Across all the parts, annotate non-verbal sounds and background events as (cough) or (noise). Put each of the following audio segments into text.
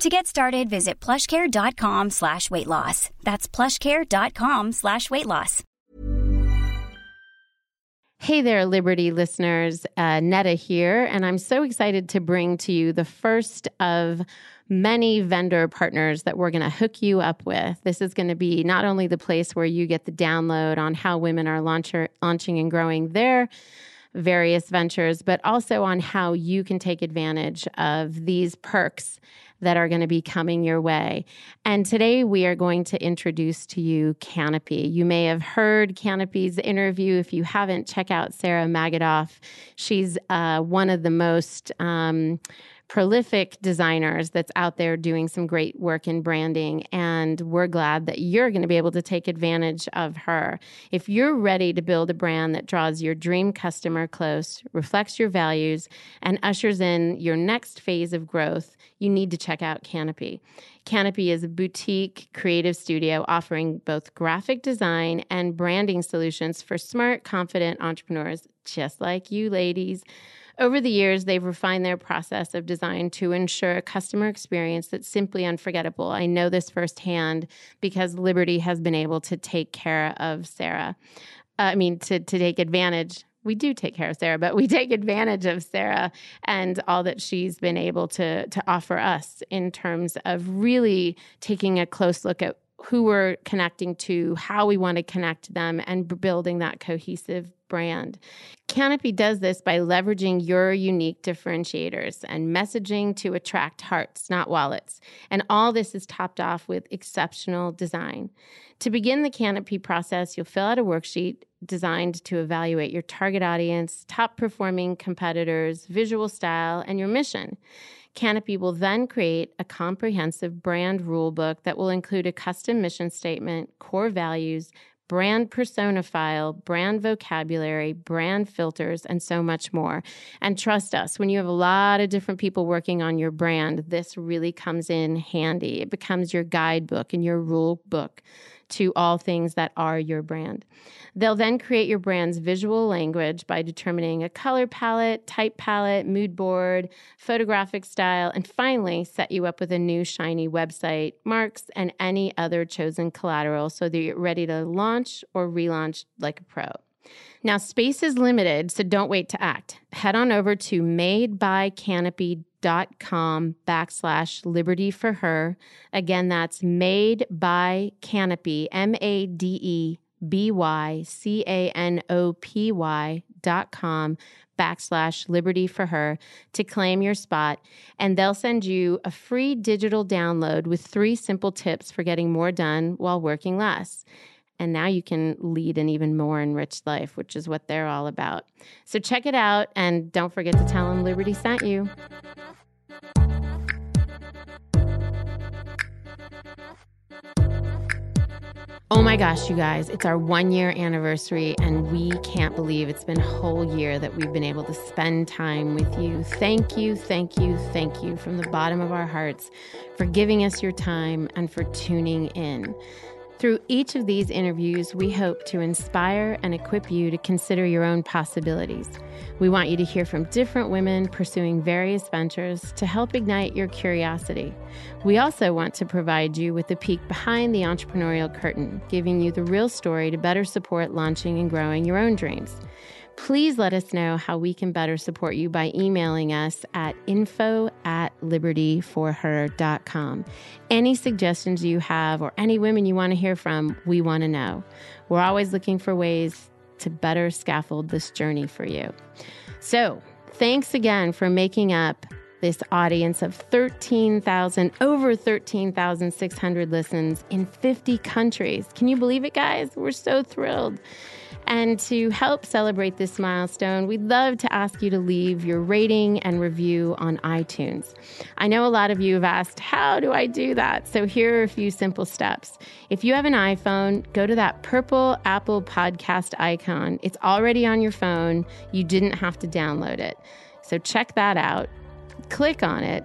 To get started, visit plushcare.com slash weight loss. That's plushcare.com slash weight loss. Hey there, Liberty listeners. Uh, Netta here, and I'm so excited to bring to you the first of many vendor partners that we're going to hook you up with. This is going to be not only the place where you get the download on how women are launcher, launching and growing their various ventures, but also on how you can take advantage of these perks that are going to be coming your way. And today we are going to introduce to you Canopy. You may have heard Canopy's interview. If you haven't, check out Sarah Magadoff. She's uh, one of the most um, prolific designers that's out there doing some great work in branding. And we're glad that you're going to be able to take advantage of her. If you're ready to build a brand that draws your dream customer close, reflects your values, and ushers in your next phase of growth, you need to check out Canopy. Canopy is a boutique creative studio offering both graphic design and branding solutions for smart, confident entrepreneurs just like you ladies. Over the years, they've refined their process of design to ensure a customer experience that's simply unforgettable. I know this firsthand because Liberty has been able to take care of Sarah. Uh, I mean, to, to take advantage we do take care of Sarah, but we (laughs) take advantage of Sarah and all that she's been able to to offer us in terms of really taking a close look at who we're connecting to, how we want to connect them, and building that cohesive brand. Canopy does this by leveraging your unique differentiators and messaging to attract hearts, not wallets. And all this is topped off with exceptional design. To begin the Canopy process, you'll fill out a worksheet designed to evaluate your target audience, top performing competitors, visual style, and your mission. Canopy will then create a comprehensive brand rulebook that will include a custom mission statement, core values, brand persona file, brand vocabulary, brand filters, and so much more. And trust us, when you have a lot of different people working on your brand, this really comes in handy. It becomes your guidebook and your rule book to all things that are your brand. They'll then create your brand's visual language by determining a color palette, type palette, mood board, photographic style, and finally set you up with a new shiny website, marks, and any other chosen collateral so that you're ready to launch or relaunch like a pro. Now, space is limited, so don't wait to act. Head on over to madebycanopy.com backslash liberty for her. Again, that's made by canopy, M A D E B Y C A N O P Y dot com backslash liberty for her to claim your spot. And they'll send you a free digital download with three simple tips for getting more done while working less. And now you can lead an even more enriched life, which is what they're all about. So check it out and don't forget to tell them Liberty sent you. Oh my gosh, you guys, it's our one year anniversary, and we can't believe it's been a whole year that we've been able to spend time with you. Thank you, thank you, thank you from the bottom of our hearts for giving us your time and for tuning in. Through each of these interviews, we hope to inspire and equip you to consider your own possibilities. We want you to hear from different women pursuing various ventures to help ignite your curiosity. We also want to provide you with a peek behind the entrepreneurial curtain, giving you the real story to better support launching and growing your own dreams. Please let us know how we can better support you by emailing us at info at libertyforher.com. Any suggestions you have or any women you want to hear from, we want to know. We're always looking for ways to better scaffold this journey for you. So, thanks again for making up this audience of 13,000, over 13,600 listens in 50 countries. Can you believe it, guys? We're so thrilled. And to help celebrate this milestone, we'd love to ask you to leave your rating and review on iTunes. I know a lot of you have asked, How do I do that? So here are a few simple steps. If you have an iPhone, go to that purple Apple podcast icon. It's already on your phone, you didn't have to download it. So check that out. Click on it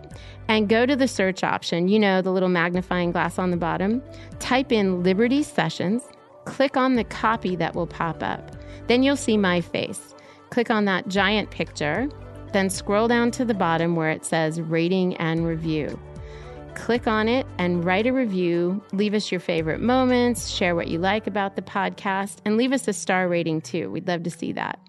and go to the search option. You know, the little magnifying glass on the bottom. Type in Liberty Sessions click on the copy that will pop up. Then you'll see my face. Click on that giant picture, then scroll down to the bottom where it says rating and review. Click on it and write a review. Leave us your favorite moments, share what you like about the podcast, and leave us a star rating too. We'd love to see that.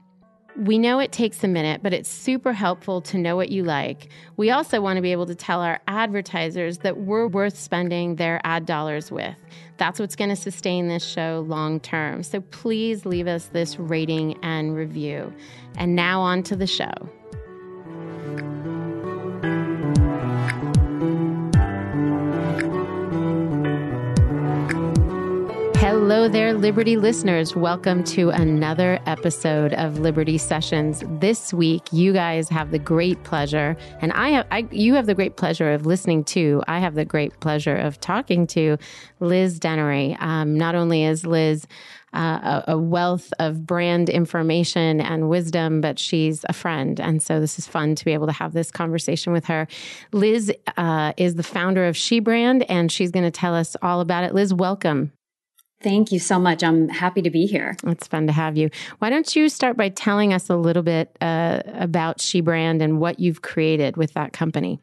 We know it takes a minute, but it's super helpful to know what you like. We also want to be able to tell our advertisers that we're worth spending their ad dollars with. That's what's going to sustain this show long term. So please leave us this rating and review. And now on to the show. Hello there, Liberty listeners. Welcome to another episode of Liberty Sessions. This week, you guys have the great pleasure, and I have, I, you have the great pleasure of listening to. I have the great pleasure of talking to Liz Dennery. Um, not only is Liz uh, a, wealth of brand information and wisdom, but she's a friend. And so this is fun to be able to have this conversation with her. Liz uh, is the founder of She Brand, and she's going to tell us all about it. Liz, welcome. Thank you so much. I'm happy to be here. It's fun to have you. Why don't you start by telling us a little bit uh, about She Brand and what you've created with that company?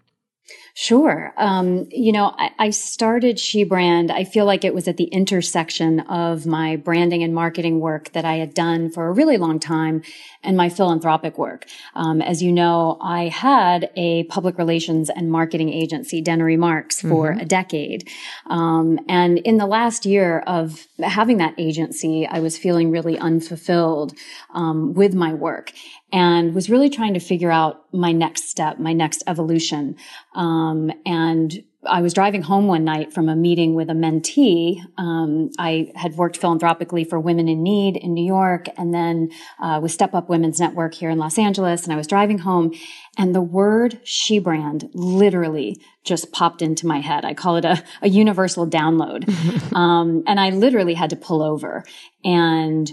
Sure. Um, you know, I, I, started She Brand. I feel like it was at the intersection of my branding and marketing work that I had done for a really long time and my philanthropic work. Um, as you know, I had a public relations and marketing agency, Dennery Marks, for mm-hmm. a decade. Um, and in the last year of having that agency, I was feeling really unfulfilled um, with my work and was really trying to figure out my next step, my next evolution. Um, and I was driving home one night from a meeting with a mentee. Um, I had worked philanthropically for Women in Need in New York and then uh, with Step Up Women's Network here in Los Angeles. And I was driving home and the word she brand literally just popped into my head. I call it a, a universal download. (laughs) um, and I literally had to pull over and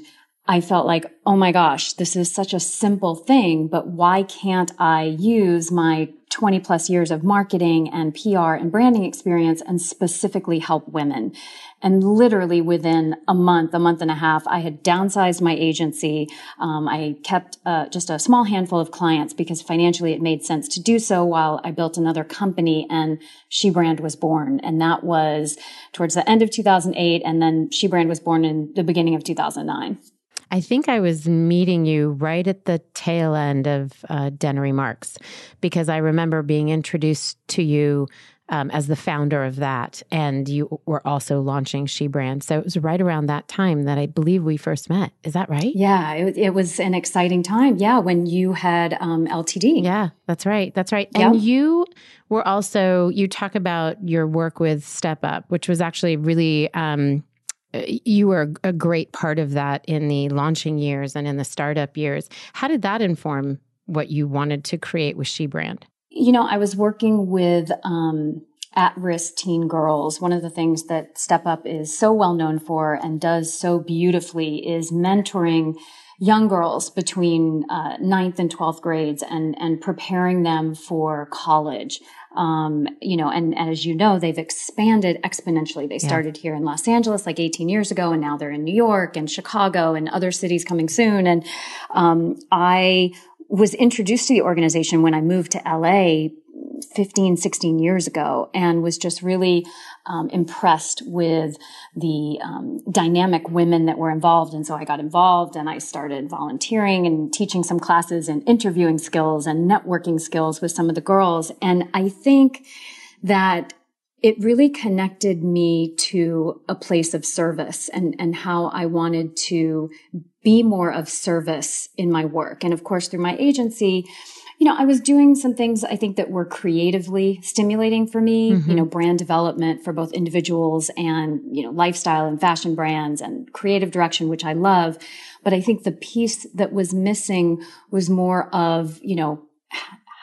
I felt like, oh my gosh, this is such a simple thing, but why can't I use my 20 plus years of marketing and PR and branding experience and specifically help women? And literally within a month, a month and a half, I had downsized my agency. Um, I kept uh, just a small handful of clients because financially it made sense to do so while I built another company and She Brand was born. And that was towards the end of 2008. And then She Brand was born in the beginning of 2009. I think I was meeting you right at the tail end of uh, Dennery Marks because I remember being introduced to you um, as the founder of that, and you were also launching She Brand. So it was right around that time that I believe we first met. Is that right? Yeah, it, it was an exciting time. Yeah, when you had um, LTD. Yeah, that's right. That's right. Yep. And you were also you talk about your work with Step Up, which was actually really. Um, you were a great part of that in the launching years and in the startup years. How did that inform what you wanted to create with She Brand? You know, I was working with um, at risk teen girls, one of the things that Step Up is so well known for and does so beautifully is mentoring young girls between uh, ninth and 12th grades and, and preparing them for college. Um, you know, and, and, as you know, they've expanded exponentially. They yeah. started here in Los Angeles like 18 years ago, and now they're in New York and Chicago and other cities coming soon. And um, I was introduced to the organization when I moved to LA 15, 16 years ago and was just really um, impressed with the um, dynamic women that were involved. And so I got involved and I started volunteering and teaching some classes and interviewing skills and networking skills with some of the girls. And I think that it really connected me to a place of service and, and how I wanted to be more of service in my work. And of course, through my agency, you know, I was doing some things I think that were creatively stimulating for me, mm-hmm. you know, brand development for both individuals and, you know, lifestyle and fashion brands and creative direction, which I love. But I think the piece that was missing was more of, you know,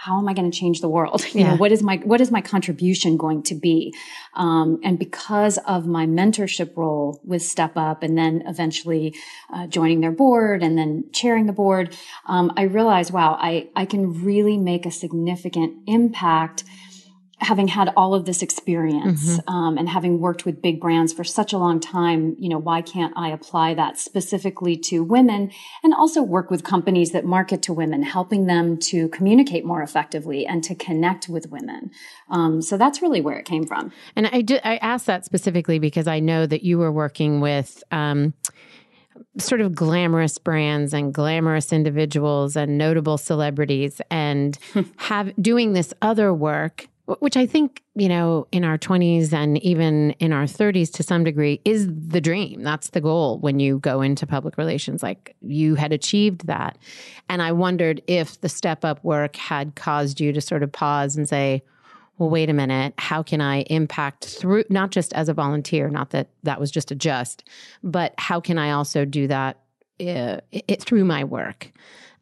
how am I going to change the world? (laughs) You yeah. know, what is my, what is my contribution going to be? Um, and because of my mentorship role with Step Up and then eventually uh, joining their board and then chairing the board, um, I realized, wow, I, I can really make a significant impact having had all of this experience mm-hmm. um, and having worked with big brands for such a long time, you know, why can't I apply that specifically to women and also work with companies that market to women, helping them to communicate more effectively and to connect with women. Um, so that's really where it came from. And I, did, I asked that specifically because I know that you were working with. Um, sort of glamorous brands and glamorous individuals and notable celebrities and have doing this other work which I think, you know, in our 20s and even in our 30s to some degree is the dream. That's the goal when you go into public relations. Like you had achieved that. And I wondered if the step up work had caused you to sort of pause and say, well, wait a minute, how can I impact through, not just as a volunteer, not that that was just a just, but how can I also do that uh, it, through my work?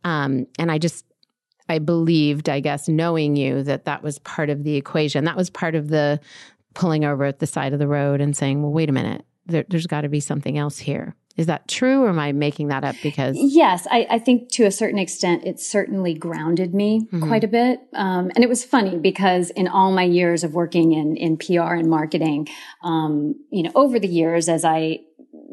Um, and I just, I believed, I guess, knowing you that that was part of the equation. That was part of the pulling over at the side of the road and saying, well, wait a minute, there, has got to be something else here. Is that true, or am I making that up? Because yes, I, I think to a certain extent, it certainly grounded me mm-hmm. quite a bit. Um, and it was funny because in all my years of working in in PR and marketing, um, you know, over the years, as I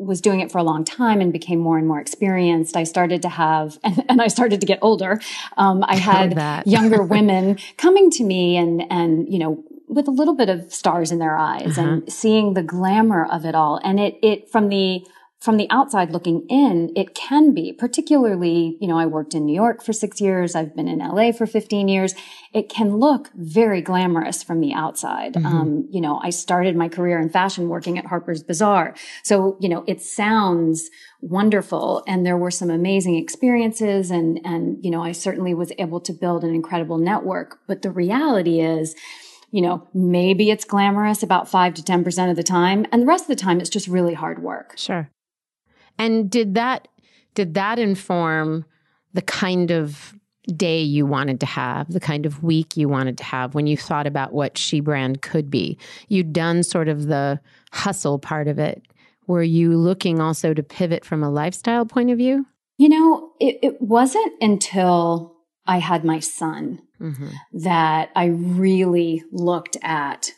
was doing it for a long time and became more and more experienced, I started to have, and, (laughs) and I started to get older. Um, I had younger (laughs) women coming to me and, and, you know, with a little bit of stars in their eyes uh-huh. and seeing the glamour of it all. And it, it, from the, from the outside looking in, it can be, particularly, you know, I worked in New York for six years. I've been in LA for 15 years. It can look very glamorous from the outside. Mm-hmm. Um, you know, I started my career in fashion working at Harper's Bazaar. So, you know, it sounds wonderful and there were some amazing experiences and, and, you know, I certainly was able to build an incredible network. But the reality is, you know, maybe it's glamorous about five to 10% of the time. And the rest of the time, it's just really hard work. Sure. And did that did that inform the kind of day you wanted to have, the kind of week you wanted to have when you thought about what She Brand could be? You'd done sort of the hustle part of it. Were you looking also to pivot from a lifestyle point of view? You know, it, it wasn't until I had my son mm-hmm. that I really looked at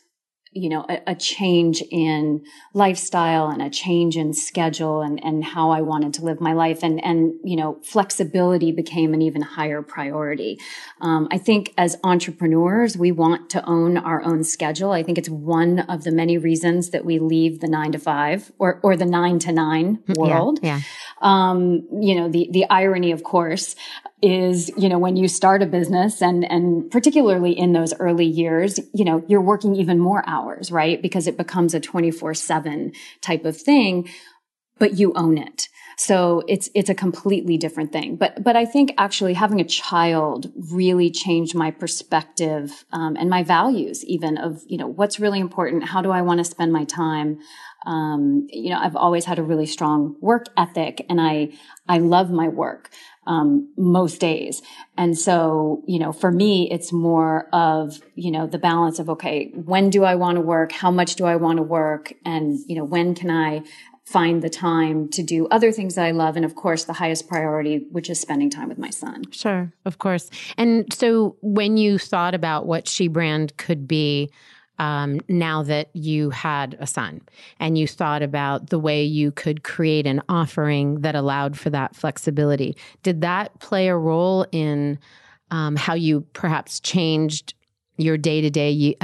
you know, a, a, change in lifestyle and a change in schedule and, and how I wanted to live my life. And, and, you know, flexibility became an even higher priority. Um, I think as entrepreneurs, we want to own our own schedule. I think it's one of the many reasons that we leave the nine to five or, or the nine to nine world. Yeah. yeah. Um, you know, the, the irony, of course, is, you know, when you start a business and, and particularly in those early years, you know, you're working even more hours, right? Because it becomes a 24 seven type of thing. but you own it. So it's, it's a completely different thing. But, but I think actually having a child really changed my perspective, um, and my values even of, you know, what's really important. How do I want to spend my time? Um, you know, I've always had a really strong work ethic and I, I love my work, um, most days. And so, you know, for me, it's more of, you know, the balance of, okay, when do I want to work? How much do I want to work? And, you know, when can I find the time to do other things that I love. And of course, the highest priority, which is spending time with my son. Sure, of course. And so when you thought about what She Brand could be, um, now that you had a son and you thought about the way you could create an offering that allowed for that flexibility, did that play a role in um, how you perhaps changed your day to day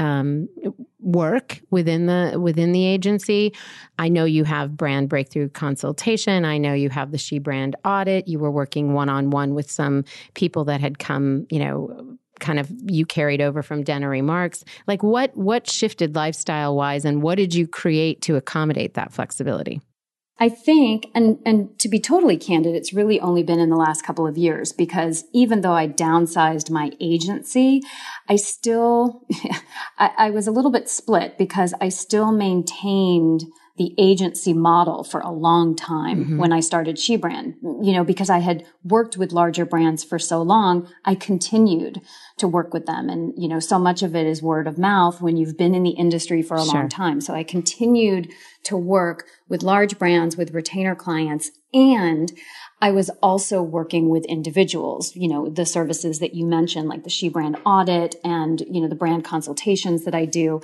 work within the within the agency. I know you have brand breakthrough consultation. I know you have the She Brand audit. You were working one on one with some people that had come, you know, kind of you carried over from Dennery Marks. Like what what shifted lifestyle wise and what did you create to accommodate that flexibility? I think, and, and to be totally candid, it's really only been in the last couple of years because even though I downsized my agency, I still, (laughs) I, I was a little bit split because I still maintained the agency model for a long time mm-hmm. when I started She Brand. You know, because I had worked with larger brands for so long, I continued to work with them. And, you know, so much of it is word of mouth when you've been in the industry for a sure. long time. So I continued to work with large brands, with retainer clients, and I was also working with individuals, you know, the services that you mentioned, like the She Brand audit and, you know, the brand consultations that I do.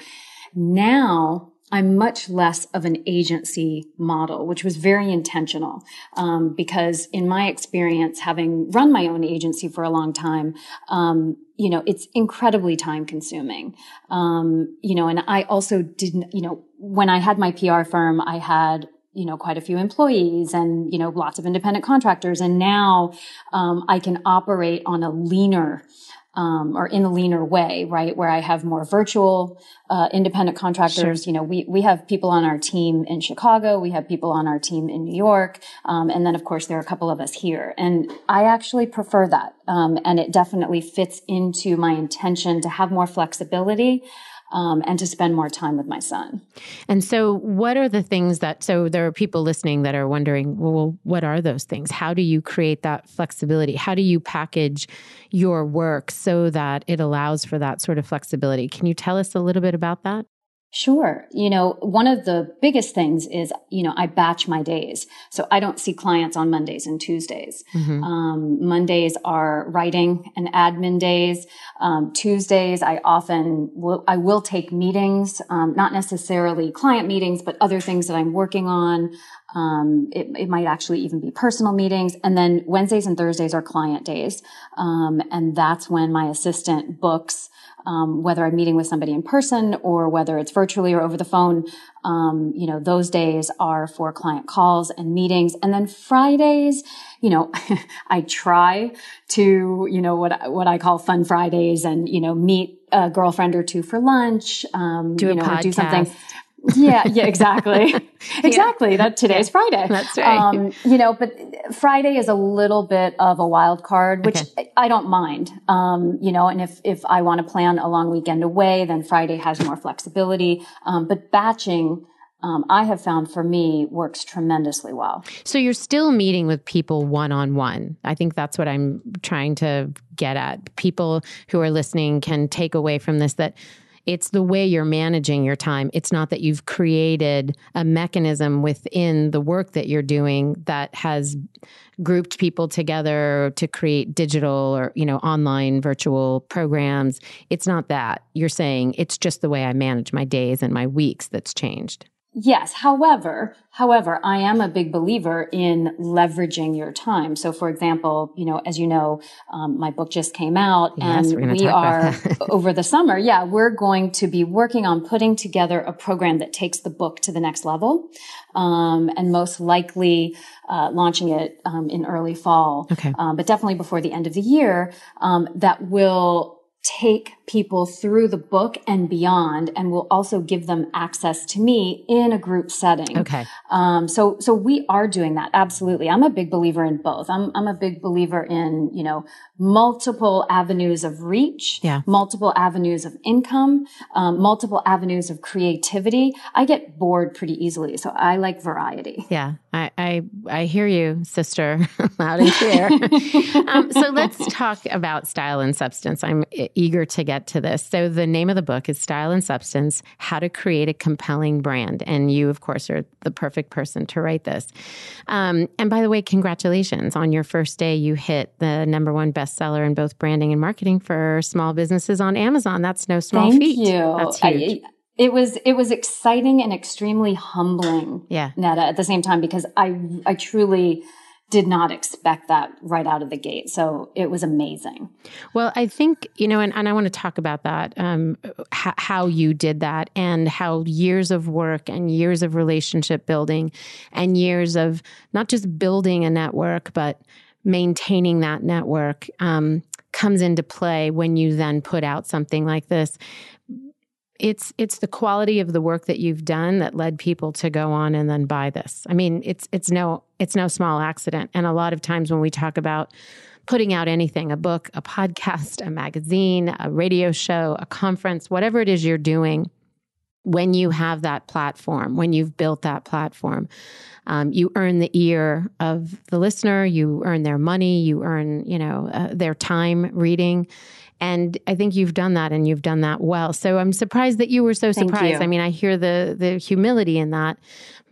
Now I'm much less of an agency model, which was very intentional. Um, because in my experience, having run my own agency for a long time, um, you know, it's incredibly time consuming. Um, you know, and I also didn't, you know, when I had my PR firm, I had you know quite a few employees and you know lots of independent contractors and now um, i can operate on a leaner um, or in a leaner way, right? Where I have more virtual, uh, independent contractors. Sure. You know, we, we have people on our team in Chicago. We have people on our team in New York. Um, and then of course there are a couple of us here and I actually prefer that. Um, and it definitely fits into my intention to have more flexibility um, and to spend more time with my son. And so, what are the things that, so there are people listening that are wondering, well, what are those things? How do you create that flexibility? How do you package your work so that it allows for that sort of flexibility? Can you tell us a little bit about that? Sure. You know, one of the biggest things is, you know, I batch my days. So I don't see clients on Mondays and Tuesdays. Mm-hmm. Um, Mondays are writing and admin days. Um, Tuesdays, I often will, I will take meetings, um, not necessarily client meetings, but other things that I'm working on. Um, it, it, might actually even be personal meetings. And then Wednesdays and Thursdays are client days. Um, and that's when my assistant books um, whether I'm meeting with somebody in person or whether it's virtually or over the phone. Um, you know, those days are for client calls and meetings. And then Fridays, you know, (laughs) I try to, you know, what, what I call fun Fridays and, you know, meet a girlfriend or two for lunch, um, do you know, podcast. do something yeah, yeah, exactly. (laughs) exactly. Yeah. That today's Friday. That's right. Um, you know, but Friday is a little bit of a wild card, which okay. I don't mind. Um, you know, and if, if I want to plan a long weekend away, then Friday has more flexibility. Um, but batching, um, I have found for me works tremendously well. So you're still meeting with people one on one. I think that's what I'm trying to get at. People who are listening can take away from this that it's the way you're managing your time. It's not that you've created a mechanism within the work that you're doing that has grouped people together to create digital or, you know, online virtual programs. It's not that. You're saying it's just the way I manage my days and my weeks that's changed. Yes. However, however, I am a big believer in leveraging your time. So, for example, you know, as you know, um, my book just came out, yes, and we are (laughs) over the summer. Yeah, we're going to be working on putting together a program that takes the book to the next level, um, and most likely uh, launching it um, in early fall. Okay. Um, but definitely before the end of the year. Um, that will take people through the book and beyond and will also give them access to me in a group setting. Okay. Um, so, so we are doing that. Absolutely. I'm a big believer in both. I'm, I'm a big believer in, you know, multiple avenues of reach, yeah. multiple avenues of income, um, multiple avenues of creativity. I get bored pretty easily. So I like variety. Yeah. I, I, I hear you, sister, (laughs) loud and clear. (laughs) um, so let's talk about style and substance. I'm eager to get to this. So, the name of the book is Style and Substance How to Create a Compelling Brand. And you, of course, are the perfect person to write this. Um, and by the way, congratulations. On your first day, you hit the number one bestseller in both branding and marketing for small businesses on Amazon. That's no small Thank feat. you. That's huge. I, it was it was exciting and extremely humbling, yeah. Netta, at the same time because I I truly did not expect that right out of the gate. So it was amazing. Well, I think, you know, and, and I want to talk about that, um, h- how you did that and how years of work and years of relationship building and years of not just building a network, but maintaining that network um, comes into play when you then put out something like this it's it's the quality of the work that you've done that led people to go on and then buy this. I mean, it's it's no it's no small accident. And a lot of times when we talk about putting out anything, a book, a podcast, a magazine, a radio show, a conference, whatever it is you're doing, when you have that platform, when you've built that platform, um, you earn the ear of the listener, you earn their money, you earn, you know, uh, their time reading. And I think you've done that and you've done that well. So I'm surprised that you were so Thank surprised. you. I mean, I hear the the humility in that,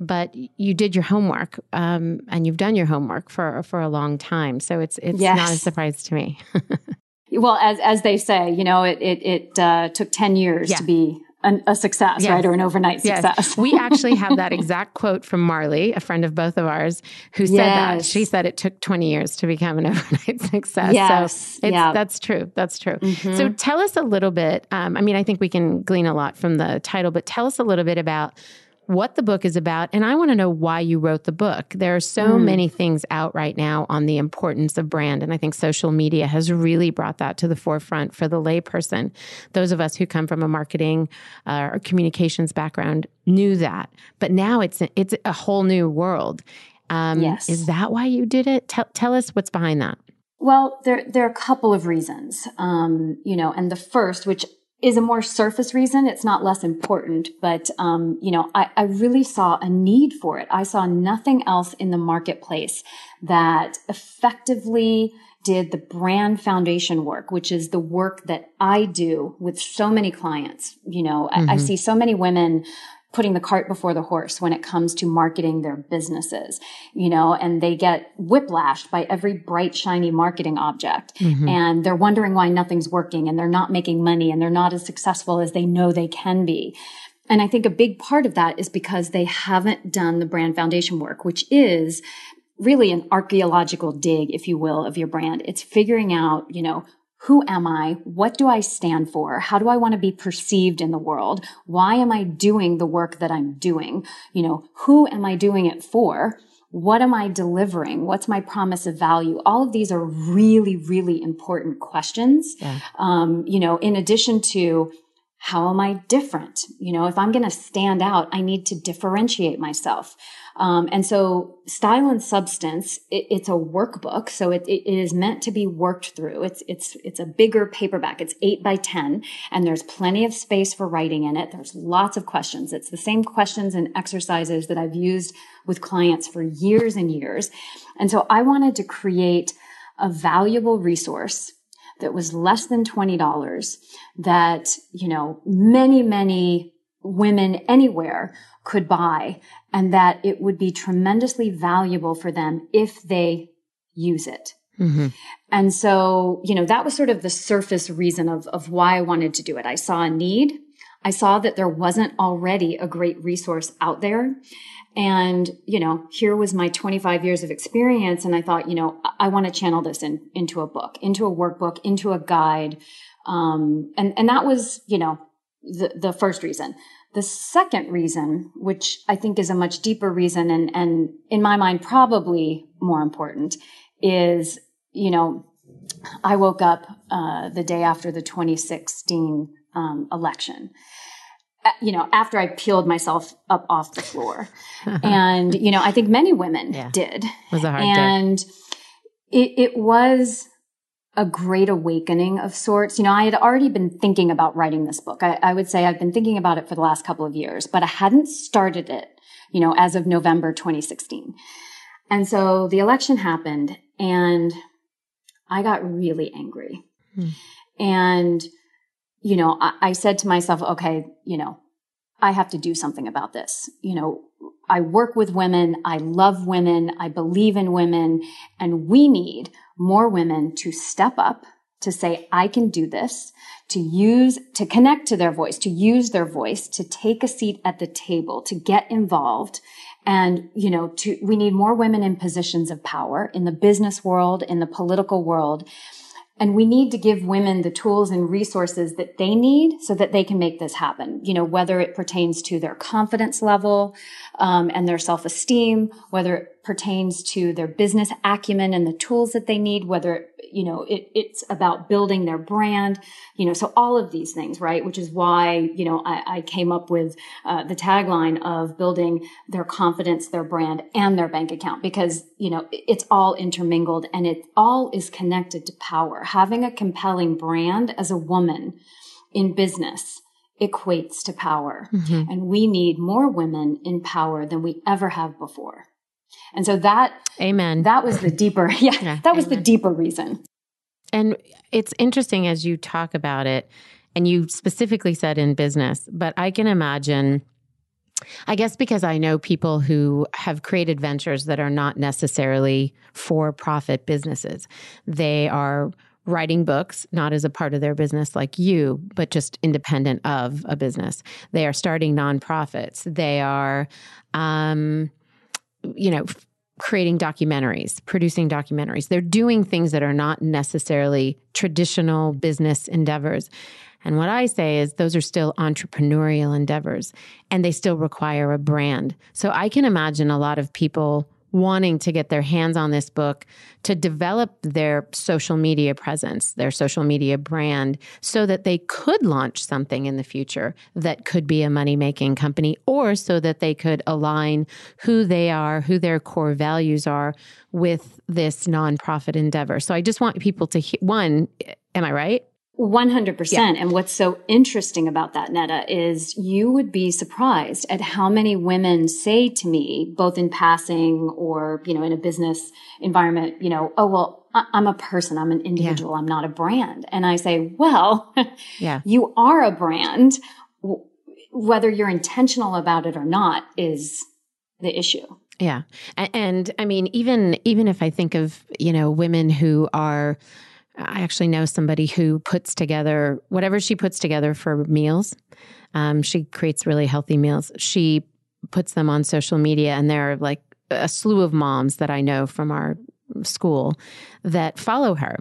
but you did your homework um, and you've done your homework for for a long time. So it's it's Yes. not a surprise to me. (laughs) Well, as as they say, you know, it it, it uh, took ten years Yeah. to be an, a success, Yes. right, or an overnight success. Yes. we (laughs) actually have that exact quote from Marley, a friend of both of ours, who said that. She said it took 20 years to become an (laughs) overnight success. Yes. So it's, Yeah. Mm-hmm. that's true. That's true. So tell us a little bit. Um, I mean, I think we can glean a lot from the title, but tell us a little bit about what the book is about. And I want to know why you wrote the book. There are so Mm. many things out right now on the importance of brand. And I think social media has really brought that to the forefront for the layperson. Those of us who come from a marketing uh, or communications background knew that. But now it's, it's a whole new world. Um, Yes. Is that why you did it? Tell, tell us what's behind that. Well, there there are a couple of reasons, um, you know, and the first, which is a more surface reason, it's not less important, but um, you know, I, I really saw a need for it. I saw nothing else in the marketplace that effectively did the brand foundation work, which is the work that I do with so many clients. You know, I, I see so many women putting the cart before the horse when it comes to marketing their businesses, you know, and they get whiplashed by every bright, shiny marketing object. Mm-hmm. And they're wondering why nothing's working and they're not making money and they're not as successful as they know they can be. And I think a big part of that is because they haven't done the brand foundation work, which is really an archaeological dig, if you will, of your brand. It's figuring out, you know, who am I? What do I stand for? How do I want to be perceived in the world? Why am I doing the work that I'm doing? You know, who am I doing it for? What am I delivering? What's my promise of value? All of these are really, really important questions. Um, you know, in addition to how am I different? You know, if I'm going to stand out, I need to differentiate myself. Um, and so style and substance, it, it's a workbook. So it, it is meant to be worked through. It's, it's, it's a bigger paperback. It's eight by 10 and there's plenty of space for writing in it. There's lots of questions. It's the same questions and exercises that I've used with clients for years and years. And so I wanted to create a valuable resource that was less than $20 that, you know, many, many women anywhere could buy and that it would be tremendously valuable for them if they use it. And so, you know, that was sort of the surface reason of, of why I wanted to do it. I saw a need. I saw that there wasn't already a great resource out there. And, you know, here was my 25 years of experience. And I thought, you know, I, I want to channel this in, into a book, into a workbook, into a guide. Um, and, and that was, you know, the, the first reason. The second reason, which I think is a much deeper reason and, and in my mind, probably more important is, you know, I woke up uh, the day after the 2016 um, election. You know, after I peeled myself up off the floor, (laughs) and you know, I think many women yeah. did. It was a hard and day. it it was a great awakening of sorts. You know, I had already been thinking about writing this book. I, I would say I've been thinking about it for the last couple of years, but I hadn't started it. You know, as of November 2016. And so the election happened and I got really angry. Hmm. And, you know, I, I said to myself, okay, you know, I have to do something about this. You know, I work with women. I love women. I believe in women and we need more women to step up to say, I can do this, to use, to connect to their voice, to use their voice, to take a seat at the table, to get involved and, you know, to, we need more women in positions of power in the business world, in the political world. And we need to give women the tools and resources that they need so that they can make this happen. You know, whether it pertains to their confidence level um, and their self-esteem, whether it pertains to their business acumen and the tools that they need, whether you know, it, it's about building their brand, you know, so all of these things, right? Which is why, you know, I, I came up with uh, the tagline of building their confidence, their brand, and their bank account because, you know, it's all intermingled and it all is connected to power. Having a compelling brand as a woman in business equates to power. Mm-hmm. And we need more women in power than we ever have before. And so that, amen. That was the deeper, (laughs) yeah, yeah that was amen. the deeper reason. And it's interesting as you talk about it, and you specifically said in business, but I can imagine. I guess because I know people who have created ventures that are not necessarily for profit businesses. They are writing books, not as a part of their business like you, but just independent of a business. They are starting nonprofits. They are, um, you know, creating documentaries, producing documentaries. They're doing things that are not necessarily traditional business endeavors. And what I say is those are still entrepreneurial endeavors and they still require a brand. So I can imagine a lot of people wanting to get their hands on this book to develop their social media presence, their social media brand, so that they could launch something in the future that could be a money making company, or so that they could align who they are, who their core values are with this nonprofit endeavor. So I just want people to hear one, am I right? 100%. Yeah. And what's so interesting about that, Netta, is you would be surprised at how many women say to me, both in passing or, you know, in a business environment, you know, oh, well, I'm a person. I'm an individual. Yeah. I'm not a brand. And I say, well, (laughs) yeah. you are a brand. Whether you're intentional about it or not is the issue. Yeah. And, and I mean, even, even if I think of, you know, women who are, I actually know somebody who puts together whatever she puts together for meals. Um, she creates really healthy meals. She puts them on social media, and there are like a slew of moms that I know from our school that follow her.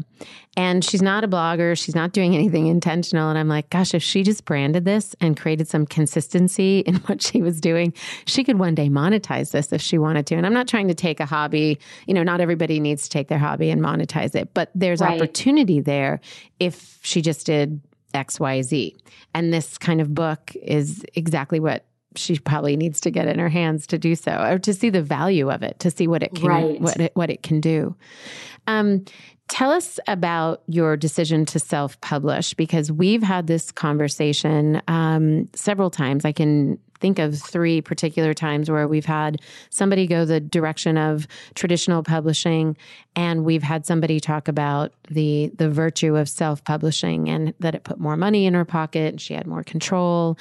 And she's not a blogger, she's not doing anything intentional. And I'm like, gosh, if she just branded this and created some consistency (laughs) in what she was doing, she could one day monetize this if she wanted to. And I'm not trying to take a hobby, you know, not everybody needs to take their hobby and monetize it, but there's right. opportunity there if she just did XYZ. And this kind of book is exactly what she probably needs to get in her hands to do so or to see the value of it to see what it can right. what it, what it can do um, tell us about your decision to self-publish because we've had this conversation um, several times i can think of three particular times where we've had somebody go the direction of traditional publishing and we've had somebody talk about the the virtue of self-publishing and that it put more money in her pocket and she had more control.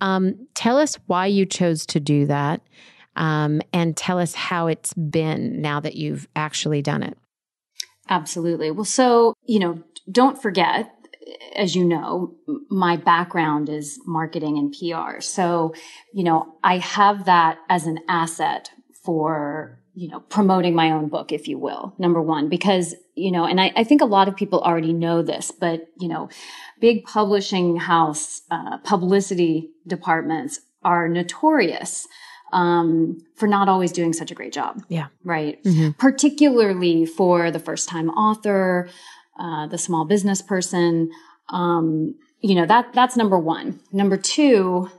Um, tell us why you chose to do that um, and tell us how it's been now that you've actually done it. Absolutely. Well so you know don't forget as you know, my background is marketing and PR. So, you know, I have that as an asset for, you know, promoting my own book, if you will, number one, because, you know, and I, I think a lot of people already know this, but, you know, big publishing house, uh, publicity departments are notorious um, for not always doing such a great job. Yeah. Right. Mm-hmm. Particularly for the first time author, uh, the small business person. Um, you know, that, that's number one. Number two,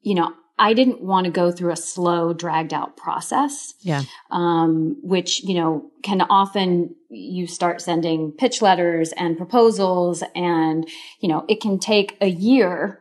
you know, I didn't want to go through a slow, dragged out process. Yeah. Um, which, you know, can often you start sending pitch letters and proposals and, you know, it can take a year,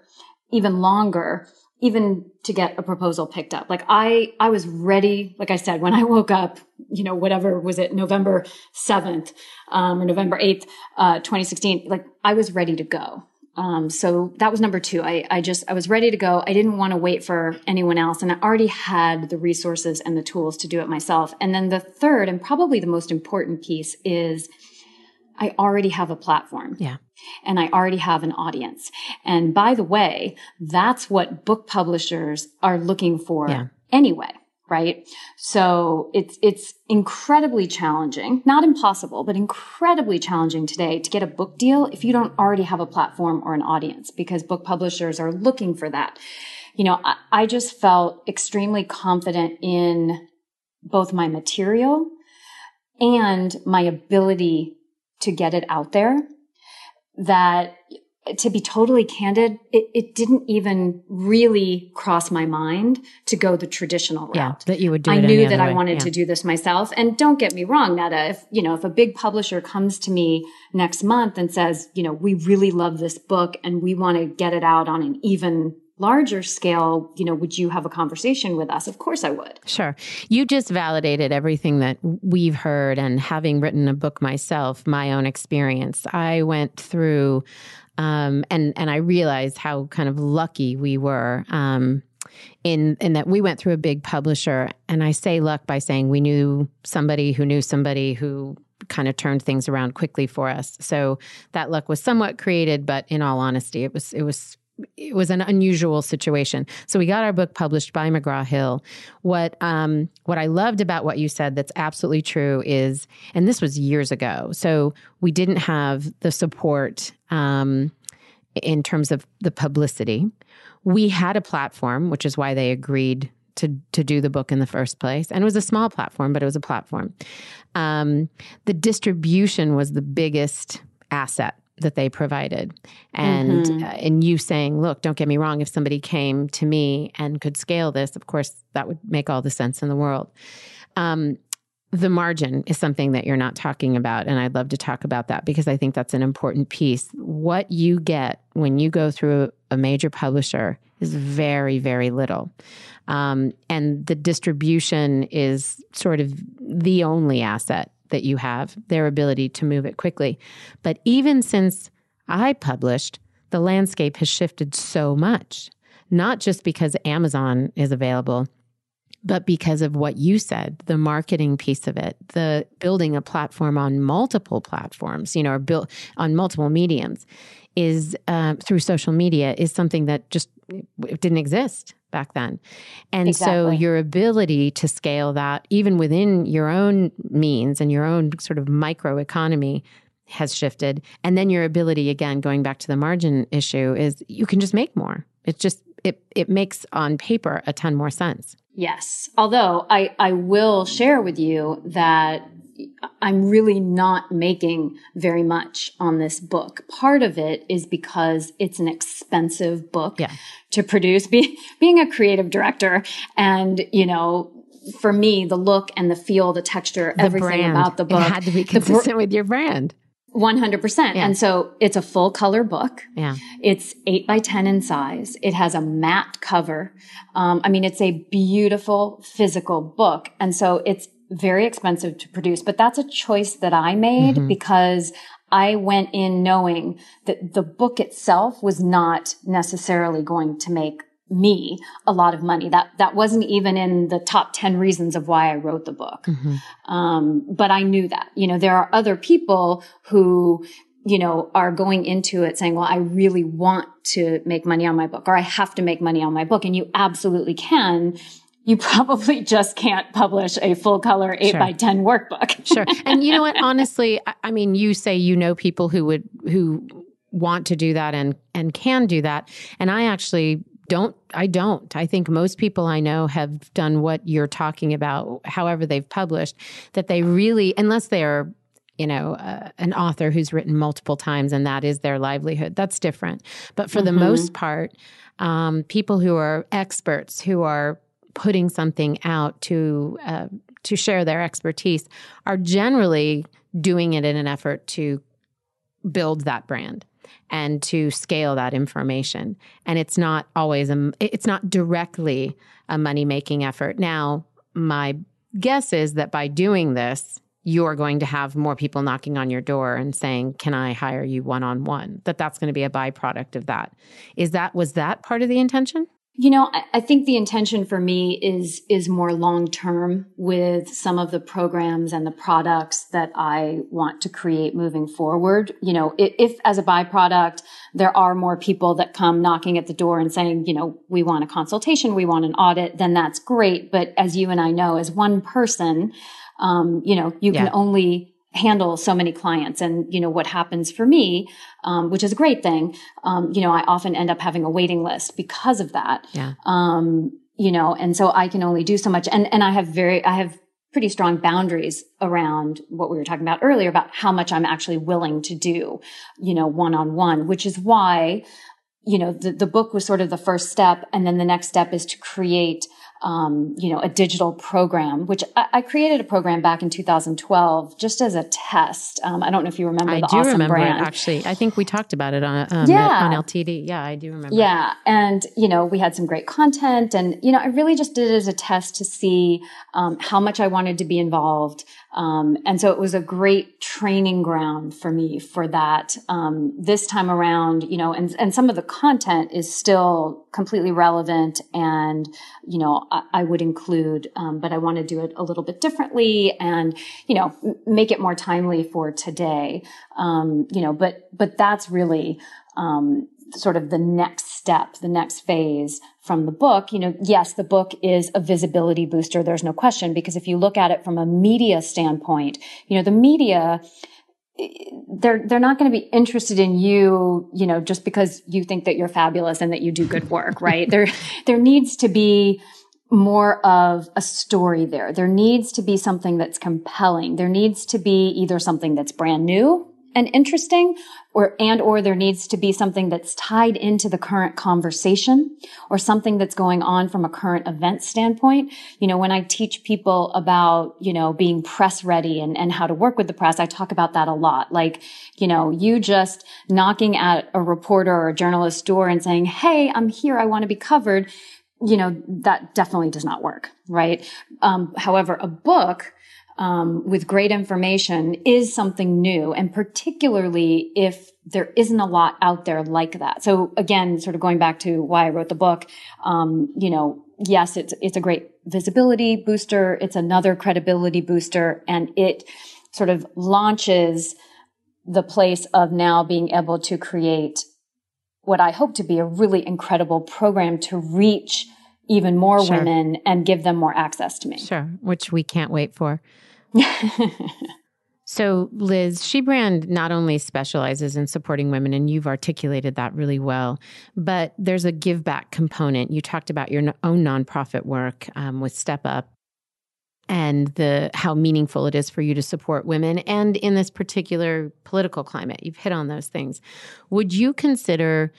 even longer, even to get a proposal picked up. Like I, I was ready. Like I said, when I woke up, you know, whatever was it, November 7th, um, or November 8th, uh, 2016, like I was ready to go. Um, so that was number two. I, I just, I was ready to go. I didn't want to wait for anyone else. And I already had the resources and the tools to do it myself. And then the third and probably the most important piece is I already have a platform. Yeah. And I already have an audience. And by the way, that's what book publishers are looking for yeah. anyway right? So it's, it's incredibly challenging, not impossible, but incredibly challenging today to get a book deal if you don't already have a platform or an audience because book publishers are looking for that. You know, I, I just felt extremely confident in both my material and my ability to get it out there that to be totally candid, it, it, didn't even really cross my mind to go the traditional route. Yeah, that you would do. I knew that I wanted yeah. to do this myself. And don't get me wrong, Netta. If you know, if a big publisher comes to me next month and says, you know, we really love this book and we want to get it out on an even larger scale, you know, would you have a conversation with us? Of course I would. Sure. You just validated everything that we've heard and having written a book myself, my own experience. I went through um, and and I realized how kind of lucky we were um, in in that we went through a big publisher, and I say luck by saying we knew somebody who knew somebody who kind of turned things around quickly for us. So that luck was somewhat created, but in all honesty, it was it was it was an unusual situation. So we got our book published by McGraw Hill. What um, what I loved about what you said that's absolutely true is, and this was years ago. So we didn't have the support um, in terms of the publicity. We had a platform, which is why they agreed to to do the book in the first place. And it was a small platform, but it was a platform. Um, the distribution was the biggest asset that they provided. And mm-hmm. uh, and you saying look don't get me wrong if somebody came to me and could scale this of course that would make all the sense in the world. Um, the margin is something that you're not talking about and i'd love to talk about that because i think that's an important piece. What you get when you go through a major publisher is very very little. Um, and the distribution is sort of the only asset that you have, their ability to move it quickly. But even since I published, the landscape has shifted so much, not just because Amazon is available, but because of what you said, the marketing piece of it, the building a platform on multiple platforms, you know, or built on multiple mediums is uh, through social media is something that just didn't exist back then. And exactly. so your ability to scale that even within your own means and your own sort of micro economy has shifted. And then your ability again going back to the margin issue is you can just make more. It's just it it makes on paper a ton more sense. Yes. Although I I will share with you that I'm really not making very much on this book. Part of it is because it's an expensive book yeah. to produce. Be, being a creative director and, you know, for me, the look and the feel, the texture, the everything brand. about the book. It had to be consistent br- with your brand. 100%. Yeah. And so it's a full color book. Yeah. It's eight by 10 in size. It has a matte cover. Um, I mean, it's a beautiful physical book. And so it's very expensive to produce, but that's a choice that I made mm-hmm. because I went in knowing that the book itself was not necessarily going to make me a lot of money. That that wasn't even in the top ten reasons of why I wrote the book. Mm-hmm. Um, but I knew that you know there are other people who you know are going into it saying, "Well, I really want to make money on my book, or I have to make money on my book," and you absolutely can you probably just can't publish a full color eight sure. by 10 workbook. sure. (laughs) And you know what? Honestly, I mean, you say you know people who would, who want to do that and, and can do that. And I actually don't, I don't. I think most people I know have done what you're talking about, however they've published, that they really, unless they're you know, uh, an author who's written multiple times and that is their livelihood. That's different. But for mm-hmm. the most part, um, people who are experts who are putting something out to uh, to share their expertise are generally doing it in an effort to build that brand and to scale that information. And it's not always a, it's not directly a money making effort. Now, my guess is that by doing this, you're going to have more people knocking on your door and saying, "Can I hire you one on one?" That that's going to be a byproduct of that. Is that was that part of the intention? You know, I, I think the intention for me is, is more long term with some of the programs and the products that I want to create moving forward. You know, if, if as a byproduct, there are more people that come knocking at the door and saying, you know, we want a consultation, we want an audit, then that's great. But as you and I know, as one person, um, you know, you yeah. can only handle so many clients. And, you know, what happens for me, um, which is a great thing, um, you know, I often end up having a waiting list because of that. Yeah. Um, you know, and so I can only do so much. And, and I have very, I have pretty strong boundaries around what we were talking about earlier about how much I'm actually willing to do, you know, one on one, which is why, you know, the, the book was sort of the first step. And then the next step is to create um, you know, a digital program, which I, I, created a program back in 2012 just as a test. Um, I don't know if you remember I the do awesome remember brand. It, actually. I think we talked about it on um, yeah. on LTD. Yeah, I do remember. Yeah, and you know, we had some great content, and you know, I really just did it as a test to see um, how much I wanted to be involved. Um, and so it was a great training ground for me for that. Um, this time around, you know, and, and some of the content is still completely relevant and, you know, I, I would include, um, but I want to do it a little bit differently and, you know, m- make it more timely for today. Um, you know, but, but that's really, um, sort of the next step, the next phase from the book, you know, yes, the book is a visibility booster. There's no question because if you look at it from a media standpoint, you know, the media, they're they're not going to be interested in you, you know, just because you think that you're fabulous and that you do good work, (laughs) right? there there needs to be more of a story there. There needs to be something that's compelling. There needs to be either something that's brand new and interesting or and or there needs to be something that's tied into the current conversation or something that's going on from a current event standpoint. You know when i teach people about you know being press ready and, and how to work with the press i talk about that a lot. Like you know you just knocking at a reporter or a journalist's door and saying hey i'm here. I want to be covered. You know that definitely does not work right? Um, however a book um, with great information is something new, and particularly if there isn't a lot out there like that. So again, sort of going back to why I wrote the book, um, you know, yes, it's it's a great visibility booster. It's another credibility booster, and it sort of launches the place of now being able to create what I hope to be a really incredible program to reach even more sure. women and give them more access to me. Sure, which we can't wait for. (laughs) so, Liz, SheBrand not only specializes in supporting women, and you've articulated that really well, but there's a give back component. You talked about your own nonprofit work um, with Step Up and the how meaningful it is for you to support women and in this particular political climate. You've hit on those things. Would you consider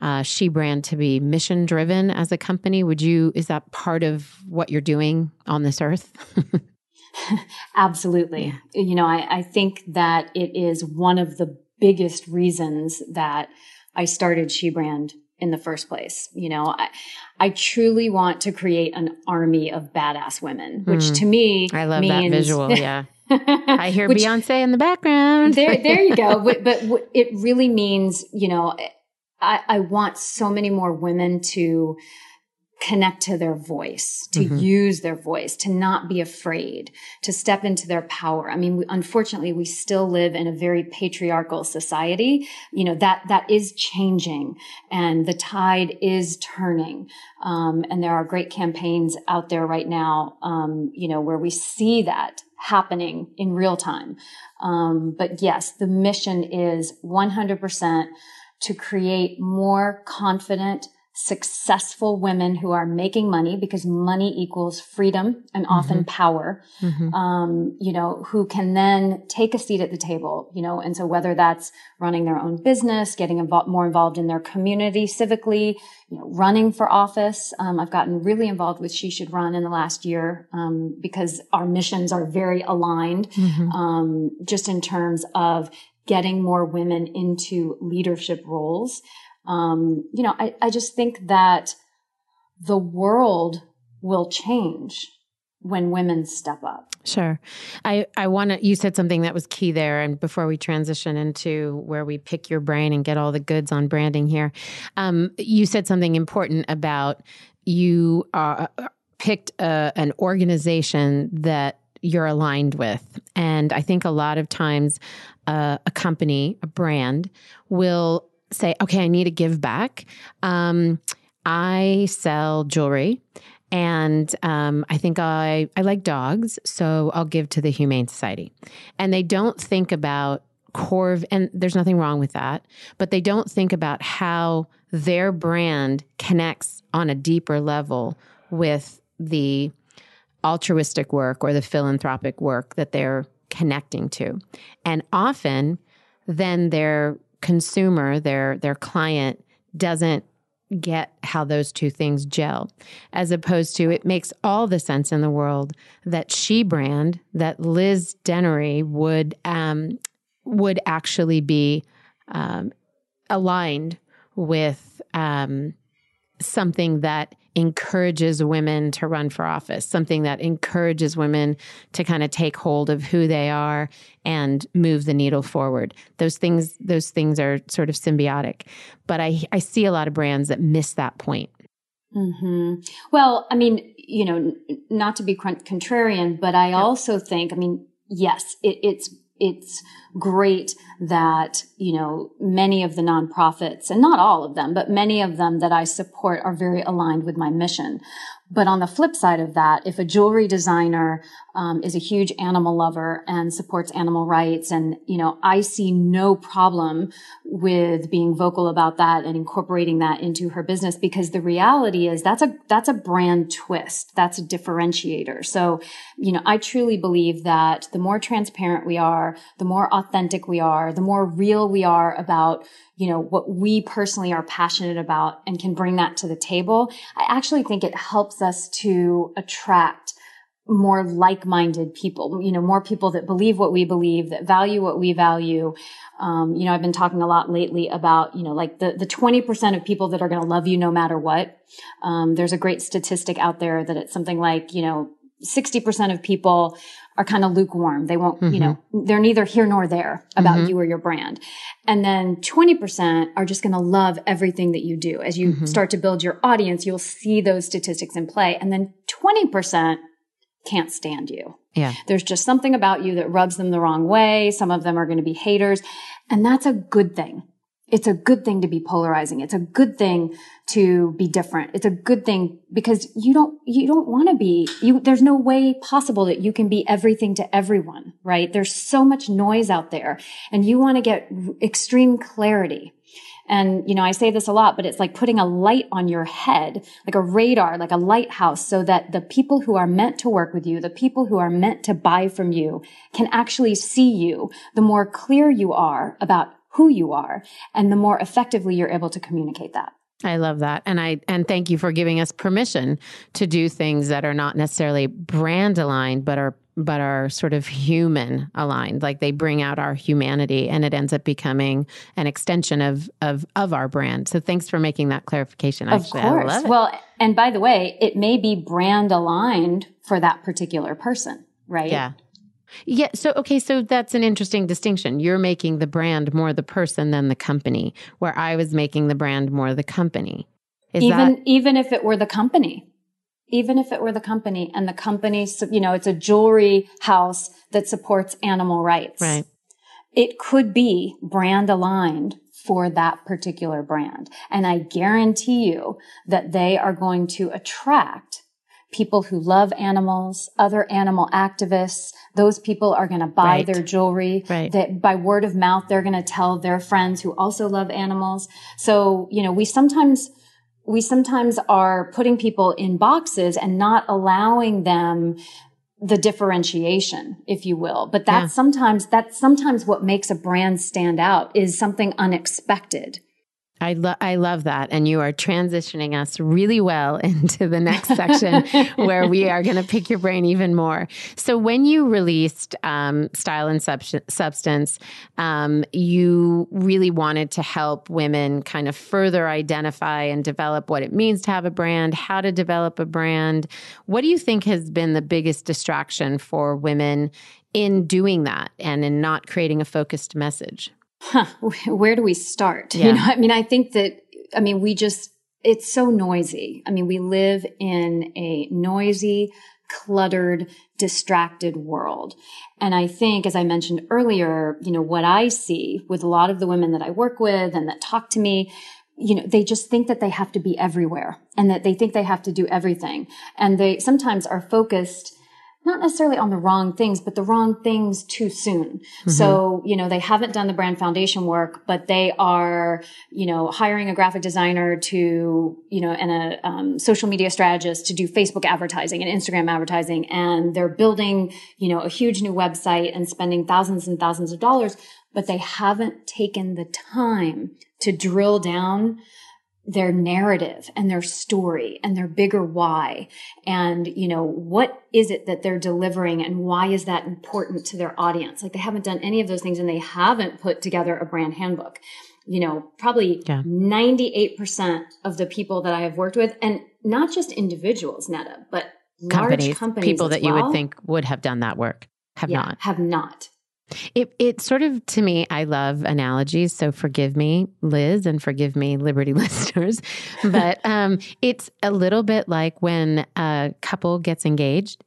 uh, SheBrand to be mission driven as a company? Would you is that part of what you're doing on this earth (laughs) (laughs) Absolutely. Yeah. You know, I, I think that it is one of the biggest reasons that I started SheBrand in the first place. You know, I, I truly want to create an army of badass women, which mm. to me, I love means, that visual. Yeah. (laughs) I hear which, Beyonce in the background. there, there you go. (laughs) But, but it really means, you know, I, I want so many more women to connect to their voice, to mm-hmm. use their voice, to not be afraid, to step into their power. I mean, we, unfortunately, we still live in a very patriarchal society. You know, that, that is changing and the tide is turning. Um, and there are great campaigns out there right now, um, you know, where we see that happening in real time. Um, but yes, the mission is 100% to create more confident, successful women who are making money because money equals freedom and often mm-hmm. power, mm-hmm. Um, you know, who can then take a seat at the table, you know, and so whether that's running their own business, getting involved, more involved in their community civically, you know, running for office. Um, I've gotten really involved with She Should Run in the last year um, because our missions are very aligned, mm-hmm. Um, just in terms of getting more women into leadership roles. Um, you know, I, I just think that the world will change when women step up. Sure. I, I want to, you said something that was key there. And before we transition into where we pick your brain and get all the goods on branding here, um, you said something important about you uh, picked a, an organization that you're aligned with. And I think a lot of times uh, a company, a brand, will say, okay, I need to give back. Um, I sell jewelry and um, I think I, I like dogs, so I'll give to the Humane Society. And they don't think about core, and there's nothing wrong with that, but they don't think about how their brand connects on a deeper level with the altruistic work or the philanthropic work that they're connecting to. And often, then their consumer, their their client doesn't get how those two things gel as opposed to it makes all the sense in the world that SheBrand that liz dennery would um, would actually be um, aligned with um, something that encourages women to run for office, something that encourages women to kind of take hold of who they are and move the needle forward. Those things, those things are sort of symbiotic. But I, I see a lot of brands that miss that point. Mm-hmm. Well, I mean, you know, not to be contrarian, but I also think, I mean, yes, it, it's it's great that, you know, many of the nonprofits and not all of them, but many of them that I support are very aligned with my mission. But on the flip side of that, if a jewelry designer um, is a huge animal lover and supports animal rights, and you know, I see no problem with being vocal about that and incorporating that into her business because the reality is that's a that's a brand twist, that's a differentiator. So, you know, I truly believe that the more transparent we are, the more authentic we are, the more real we are about you know, what we personally are passionate about and can bring that to the table, I actually think it helps us to attract more like-minded people, you know, more people that believe what we believe, that value what we value. Um, you know, I've been talking a lot lately about, you know, like the, the 20% of people that are going to love you no matter what. Um, there's a great statistic out there that it's something like, you know, 60% of people are kind of lukewarm. They won't, mm-hmm. you know, mm-hmm. they're neither here nor there about mm-hmm. you or your brand. And then 20% are just going to love everything that you do. As you mm-hmm. start to build your audience, you'll see those statistics in play. And then 20% can't stand you. Yeah. There's just something about you that rubs them the wrong way. Some of them are going to be haters. And that's a good thing it's a good thing to be polarizing. It's a good thing to be different. It's a good thing because you don't, you don't want to be, you, there's no way possible that you can be everything to everyone, right? There's so much noise out there and you want to get extreme clarity. And, you know, I say this a lot, but it's like putting a light on your head, like a radar, like a lighthouse so that the people who are meant to work with you, the people who are meant to buy from you can actually see you. The more clear you are about who you are and the more effectively you're able to communicate that. I love that. And I and thank you for giving us permission to do things that are not necessarily brand aligned but are but are sort of human aligned. Like they bring out our humanity and it ends up becoming an extension of of of our brand. So thanks for making that clarification. Of Actually, course. Well, and by the way, it may be brand aligned for that particular person, right? Yeah. Yeah. So, okay. So that's an interesting distinction. You're making the brand more the person than the company, where I was making the brand more the company. Is even, that- even if it were the company, even if it were the company and the company, you know, it's a jewelry house that supports animal rights. Right. It could be brand aligned for that particular brand. And I guarantee you that they are going to attract people who love animals, other animal activists. Those people are going to buy right. their jewelry. Right. That by word of mouth, they're going to tell their friends who also love animals. So, you know, we sometimes, we sometimes are putting people in boxes and not allowing them the differentiation, if you will. But that's yeah. sometimes, that's sometimes what makes a brand stand out is something unexpected. I, lo- I love that. And you are transitioning us really well (laughs) into the next section (laughs) where we are going to pick your brain even more. So, when you released um, Style and Sub- Substance, um, you really wanted to help women kind of further identify and develop what it means to have a brand, how to develop a brand. What do you think has been the biggest distraction for women in doing that and in not creating a focused message? Huh, where do we start? Yeah. You know, I mean, I think that, I mean, we just, it's so noisy. I mean, we live in a noisy, cluttered, distracted world. And I think, as I mentioned earlier, you know, what I see with a lot of the women that I work with and that talk to me, you know, they just think that they have to be everywhere and that they think they have to do everything. And they sometimes are focused not necessarily on the wrong things, but the wrong things too soon. Mm-hmm. So, you know, they haven't done the brand foundation work, but they are, you know, hiring a graphic designer to, you know, and a um, social media strategist to do Facebook advertising and Instagram advertising. And they're building, you know, a huge new website and spending thousands and thousands of dollars, but they haven't taken the time to drill down their narrative and their story and their bigger why. And, you know, what is it that they're delivering and why is that important to their audience? Like they haven't done any of those things and they haven't put together a brand handbook. You know, probably yeah. 98% of the people that I have worked with and not just individuals, Netta, but companies, large companies, people that well, you would think would have done that work have yeah, not. Have not. It it sort of to me, I love analogies. So forgive me, Liz, and forgive me, Liberty (laughs) listeners. But um, it's a little bit like when a couple gets engaged,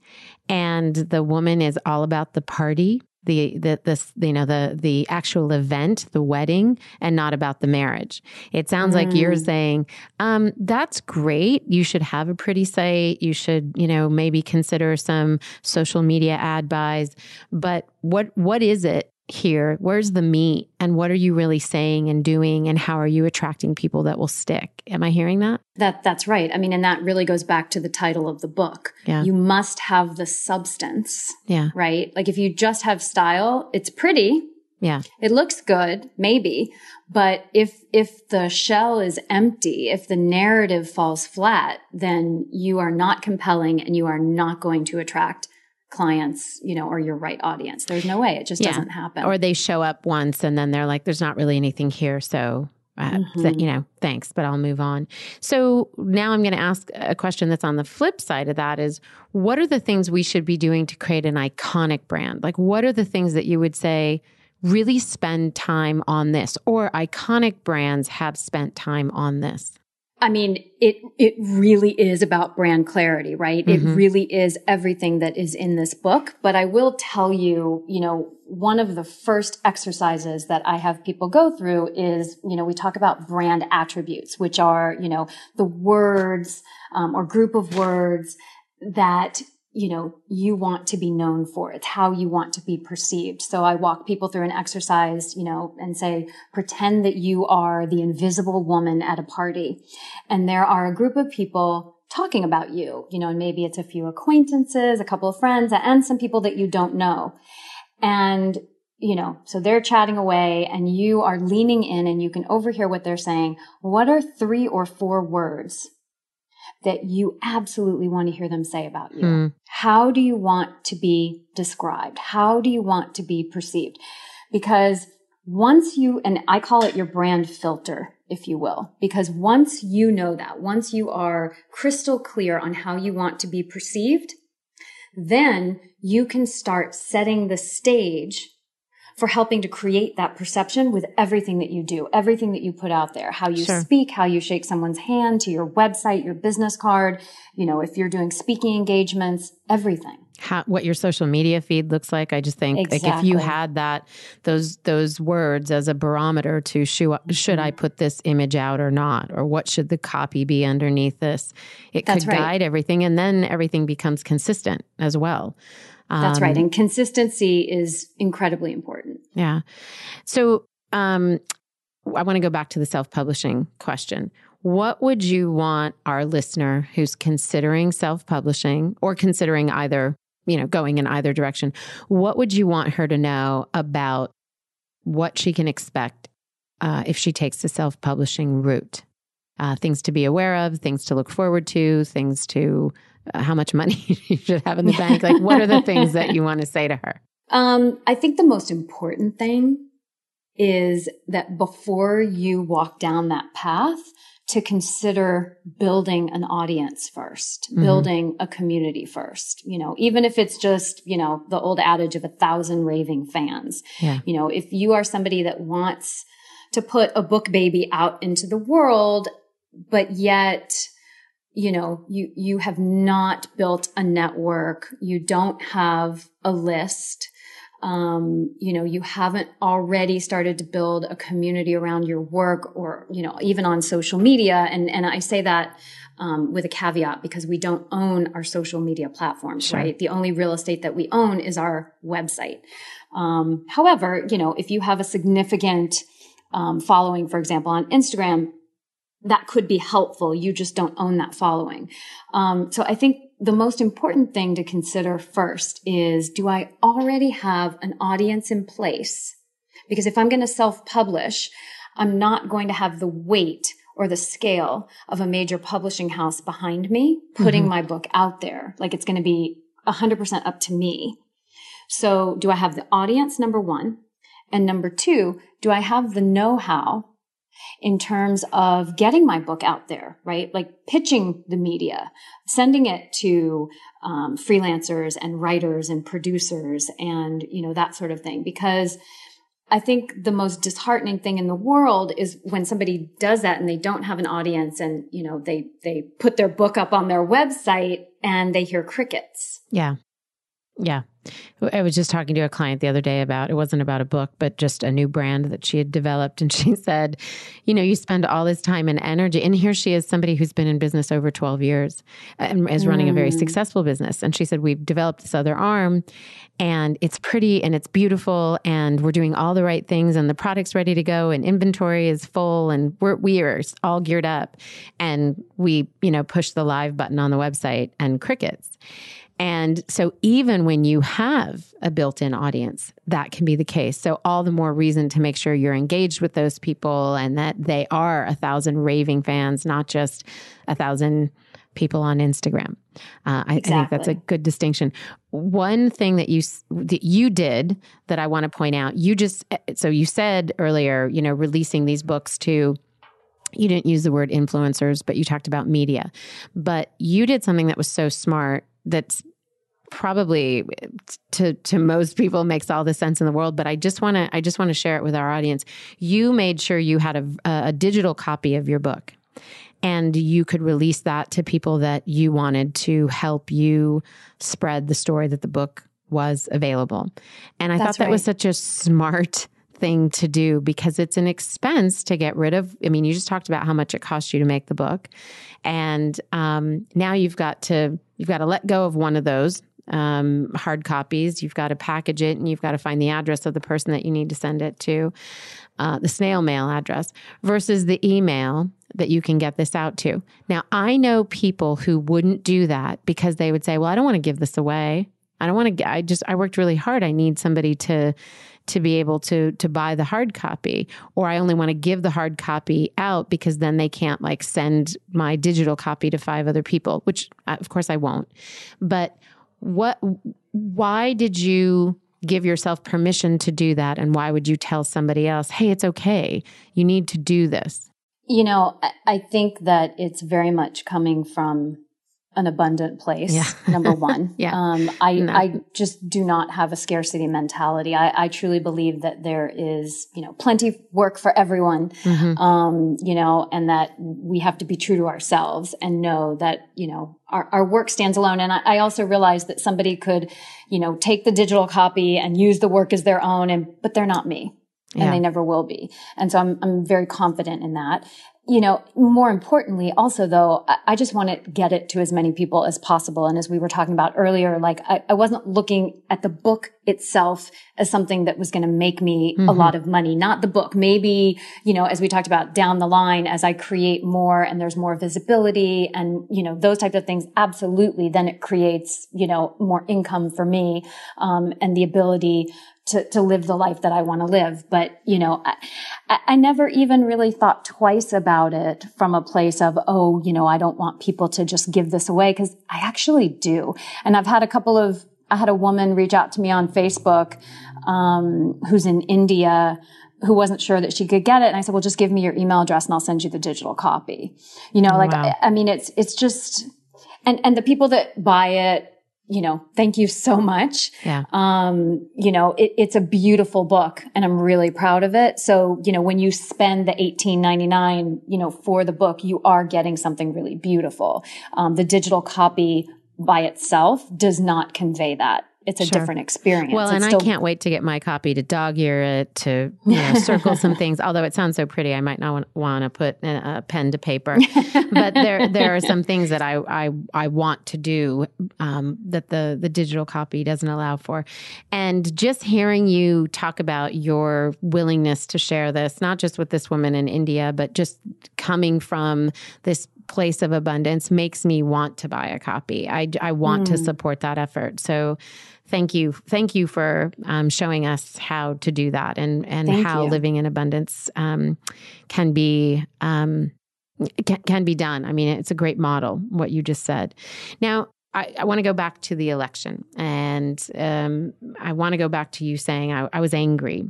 and the woman is all about the party, the the this you know the the actual event, the wedding, and not about the marriage. It sounds mm. like you're mm. saying um, that's great. You should have a pretty site. You should you know maybe consider some social media ad buys. But what what is it here? Where's the meat? And what are you really saying and doing? And how are you attracting people that will stick? Am I hearing that? That that's right. I mean, and that really goes back to the title of the book. Yeah. You must have the substance. Yeah. Right? Like if you just have style, it's pretty. Yeah. It looks good, maybe, but if if the shell is empty, if the narrative falls flat, then you are not compelling and you are not going to attract clients, you know, or your right audience. There's no way. It just yeah. doesn't happen. Or they show up once and then they're like, there's not really anything here. So, uh, mm-hmm. you know, thanks, but I'll move on. So now I'm going to ask a question that's on the flip side of that is what are the things we should be doing to create an iconic brand? Like, what are the things that you would say really spend time on this or iconic brands have spent time on this? I mean, it, it really is about brand clarity, right? Mm-hmm. It really is everything that is in this book. But I will tell you, you know, one of the first exercises that I have people go through is, you know, we talk about brand attributes, which are, you know, the words um, or group of words that you know, you want to be known for. It's how you want to be perceived. So I walk people through an exercise, you know, and say, pretend that you are the invisible woman at a party. And there are a group of people talking about you, you know, and maybe it's a few acquaintances, a couple of friends, and some people that you don't know. And, you know, so they're chatting away and you are leaning in and you can overhear what they're saying. What are three or four words that you absolutely want to hear them say about you. Mm. How do you want to be described? How do you want to be perceived? Because once you, and I call it your brand filter, if you will, because once you know that, once you are crystal clear on how you want to be perceived, then you can start setting the stage for helping to create that perception with everything that you do, everything that you put out there, how you sure. speak, how you shake someone's hand to your website, your business card, you know, if you're doing speaking engagements, everything. How, what your social media feed looks like. I just think exactly. like if you had that those those words as a barometer to should, should I mm-hmm. put this image out or not, or what should the copy be underneath this, it That's could right. guide everything, and then everything becomes consistent as well. That's right. Um, and consistency is incredibly important. Yeah. So um, I want to go back to the self publishing question. what would you want our listener who's considering self-publishing or considering either, you know, going in either direction, what would you want her to know about what she can expect uh, if she takes the self-publishing route? Uh, things to be aware of, things to look forward to, things to how much money (laughs) you should have in the (laughs) bank. Like, what are the things that you want to say to her? Um, I think the most important thing is that before you walk down that path, to consider building an audience 1st mm-hmm. building a community first. You know, even if it's just, you know, the old adage of a thousand raving fans. Yeah. You know, if you are somebody that wants to put a book baby out into the world, but yet, you know, you, you have not built a network. You don't have a list um, you know, you haven't already started to build a community around your work or, you know, even on social media. And, and I say that, um, with a caveat because we don't own our social media platforms, sure. right? The only real estate that we own is our website. Um, however, you know, if you have a significant, um, following, for example, on Instagram, that could be helpful. You just don't own that following. Um, so I think the most important thing to consider first is do I already have an audience in place? Because if I'm going to self publish, I'm not going to have the weight or the scale of a major publishing house behind me putting mm-hmm. my book out there. Like it's going to be 100% up to me. So do I have the audience? Number one. And number two, do I have the know how in terms of getting my book out there, right? Like pitching the media, sending it to um, freelancers and writers and producers and, you know, that sort of thing. Because I think the most disheartening thing in the world is when somebody does that and they don't have an audience and, you know, they, they put their book up on their website and they hear crickets. Yeah. Yeah. I was just talking to a client the other day about it wasn't about a book, but just a new brand that she had developed. And (laughs) she said, You know, you spend all this time and energy. And here she is, somebody who's been in business over 12 years and is running mm. a very mm. successful business. And she said, We've developed this other arm and it's pretty and it's beautiful and we're doing all the right things and the product's ready to go and inventory is full and we're, we are all geared up. And we, you know, push the live button on the website and crickets. And so, even when you have a built in audience, that can be the case. So, all the more reason to make sure you're engaged with those people and that they are a thousand raving fans, not just a thousand people on Instagram. Uh, I, exactly. I, think that's a good distinction. One thing that you that you did that I want to point out, you just so you said earlier, you know, releasing these books to you didn't use the word influencers, but you talked about media. But you did something that was so smart that's probably to to most people makes all the sense in the world but i just want to i just want to share it with our audience you made sure you had a, a digital copy of your book and you could release that to people that you wanted to help you spread the story that the book was available and i That's thought that right. was such a smart thing to do because it's an expense to get rid of. I mean, you just talked about how much it cost you to make the book, and um, now you've got to you've got to let go of one of those um, hard copies. You've got to package it, and you've got to find the address of the person that you need to send it to, uh, the snail mail address, versus the email that you can get this out to. Now, I know people who wouldn't do that because they would say, "Well, I don't want to give this away." I don't want to I just I worked really hard. I need somebody to to be able to to buy the hard copy or I only want to give the hard copy out because then they can't like send my digital copy to five other people, which uh, of course I won't. But what why did you give yourself permission to do that and why would you tell somebody else, "Hey, it's okay. You need to do this?" You know, I think that it's very much coming from an abundant place. Yeah. (laughs) number one. (laughs) yeah. Um, I, no. I just do not have a scarcity mentality. I, I truly believe that there is, you know, plenty of work for everyone. Mm-hmm. Um, you know, and that we have to be true to ourselves and know that, you know, our, our work stands alone. And I, I also realize that somebody could, you know, take the digital copy and use the work as their own and, but they're not me. And yeah. they never will be. And so I'm, I'm very confident in that you know, more importantly, also though, I just want to get it to as many people as possible. And as we were talking about earlier, like I, I, wasn't looking at the book itself as something that was going to make me mm-hmm. a lot of money, not the book. Maybe, you know, as we talked about down the line, as I create more and there's more visibility and, you know, those types of things, absolutely, then it creates, you know, more income for me, um, and the ability to, to live the life that I want to live. But, you know, I, I never even really thought twice about it from a place of, oh, you know, I don't want people to just give this away because I actually do. And I've had a couple of I had a woman reach out to me on Facebook um, who's in India who wasn't sure that she could get it. And I said, well, just give me your email address and I'll send you the digital copy. You know, like, wow. I, I mean, it's, it's just, and, and the people that buy it, you know, thank you so much. Yeah. Um, you know, it, it's a beautiful book and I'm really proud of it. So, you know, when you spend the eighteen ninety nine, you know, for the book, you are getting something really beautiful. Um, the digital copy by itself does not convey that. It's a sure. different experience. Well, it's and still- I can't wait to get my copy to dog ear it, to you know, (laughs) circle some things. Although it sounds so pretty, I might not want to put a pen to paper. but there, there are some things that I, I, I want to do um, that the the digital copy doesn't allow for. And just hearing you talk about your willingness to share this, not just with this woman in India, but just coming from this place of abundance makes me want to buy a copy. I, I want mm. to support that effort. So thank you. Thank you for um, showing us how to do that and, and how you. living in abundance um, can be. Um, can, can be done. I mean, it's a great model, what you just said. Now, I, I want to go back to the election and um, I want to go back to you saying I, I was angry.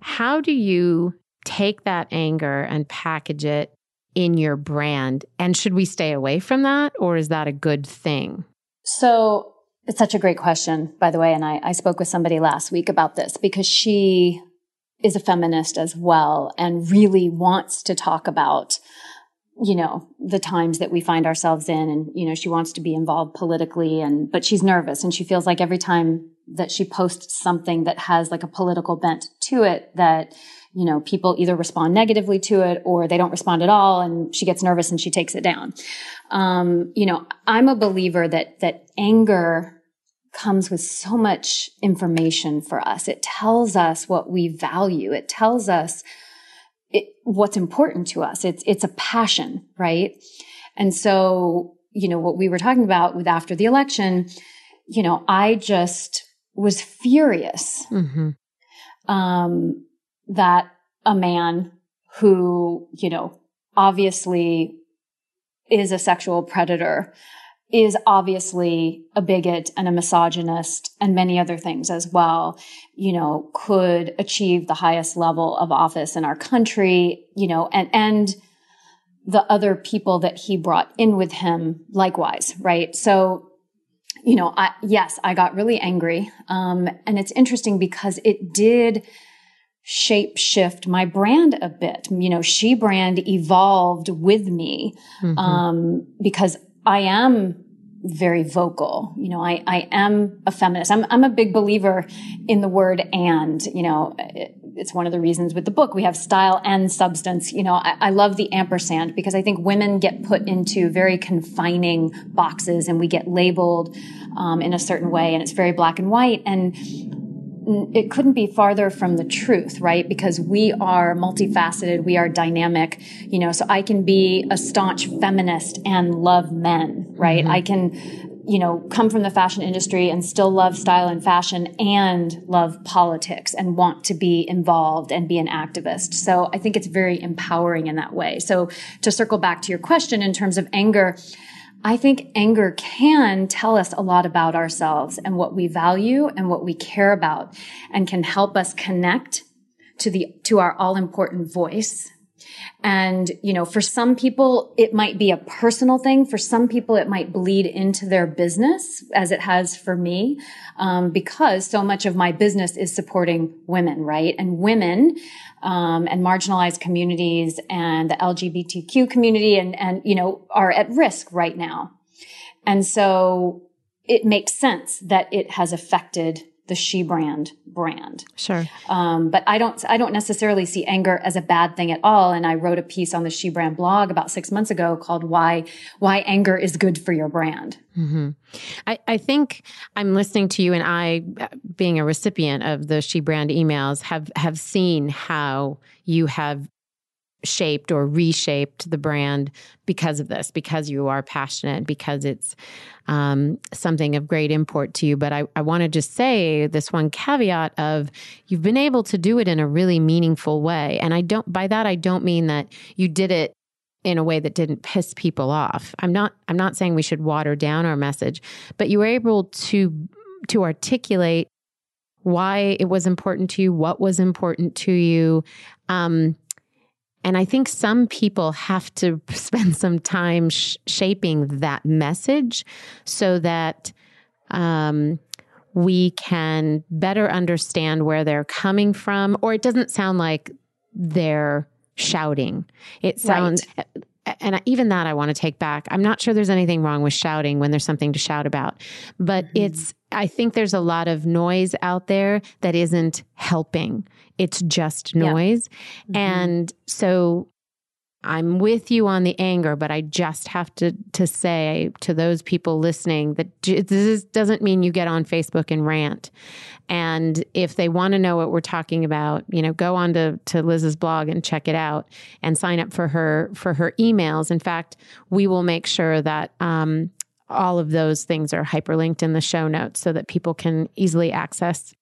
How do you take that anger and package it in your brand? And should we stay away from that or is that a good thing? So it's such a great question, by the way. And I, I spoke with somebody last week about this because she is a feminist as well and really wants to talk about you know the times that we find ourselves in and you know she wants to be involved politically and but she's nervous and she feels like every time that she posts something that has like a political bent to it that you know, people either respond negatively to it or they don't respond at all and she gets nervous and she takes it down. Um, you know, I'm a believer that, that anger comes with so much information for us. It tells us what we value. It tells us it, what's important to us. It's, it's a passion, right? And so, you know, what we were talking about with after the election, you know, I just was furious. Mm-hmm. Um, that a man who, you know, obviously is a sexual predator is obviously a bigot and a misogynist and many other things as well, you know, could achieve the highest level of office in our country, you know, and, and the other people that he brought in with him likewise, right? So, you know, I, yes, I got really angry. Um, and it's interesting because it did, shape shift my brand a bit. You know, SheBrand evolved with me, mm-hmm. um, because I am very vocal. You know, I, I am a feminist. I'm, I'm a big believer in the word and, you know, it, it's one of the reasons with the book we have style and substance. You know, I, I love the ampersand because I think women get put into very confining boxes and we get labeled um, in a certain way and it's very black and white. And it couldn't be farther from the truth, right? Because we are multifaceted, we are dynamic, you know, so I can be a staunch feminist and love men, right? Mm-hmm. I can, you know, come from the fashion industry and still love style and fashion and love politics and want to be involved and be an activist. So I think it's very empowering in that way. So to circle back to your question in terms of anger, I think anger can tell us a lot about ourselves and what we value and what we care about and can help us connect to the, to our all important voice. And, you know, for some people, it might be a personal thing. For some people, it might bleed into their business as it has for me. Um, because so much of my business is supporting women, right? And women, um, and marginalized communities and the LGBTQ community and, and, you know, are at risk right now. And so it makes sense that it has affected the SheBrand brand. Sure. Um, but I don't, I don't necessarily see anger as a bad thing at all. And I wrote a piece on the SheBrand blog about six months ago called why, why anger is good for your brand. Mm-hmm. I, I think I'm listening to you and I, being a recipient of the SheBrand emails have, have seen how you have shaped or reshaped the brand because of this, because you are passionate, because it's um, something of great import to you. But I, I want to just say this one caveat of you've been able to do it in a really meaningful way. And I don't, by that, I don't mean that you did it in a way that didn't piss people off. I'm not, I'm not saying we should water down our message, but you were able to, to articulate why it was important to you, what was important to you. Um, and I think some people have to (laughs) spend some time sh- shaping that message so that um, we can better understand where they're coming from, or it doesn't sound like they're shouting. It sounds, right and even that I want to take back. I'm not sure there's anything wrong with shouting when there's something to shout about, but mm-hmm. it's, I think there's a lot of noise out there that isn't helping. It's just noise. Yeah. Mm-hmm. And so I'm with you on the anger, but I just have to to say to those people listening that this doesn't mean you get on Facebook and rant. And if they want to know what we're talking about, you know, go on to, to Liz's blog and check it out and sign up for her for her emails. In fact, we will make sure that um, all of those things are hyperlinked in the show notes so that people can easily access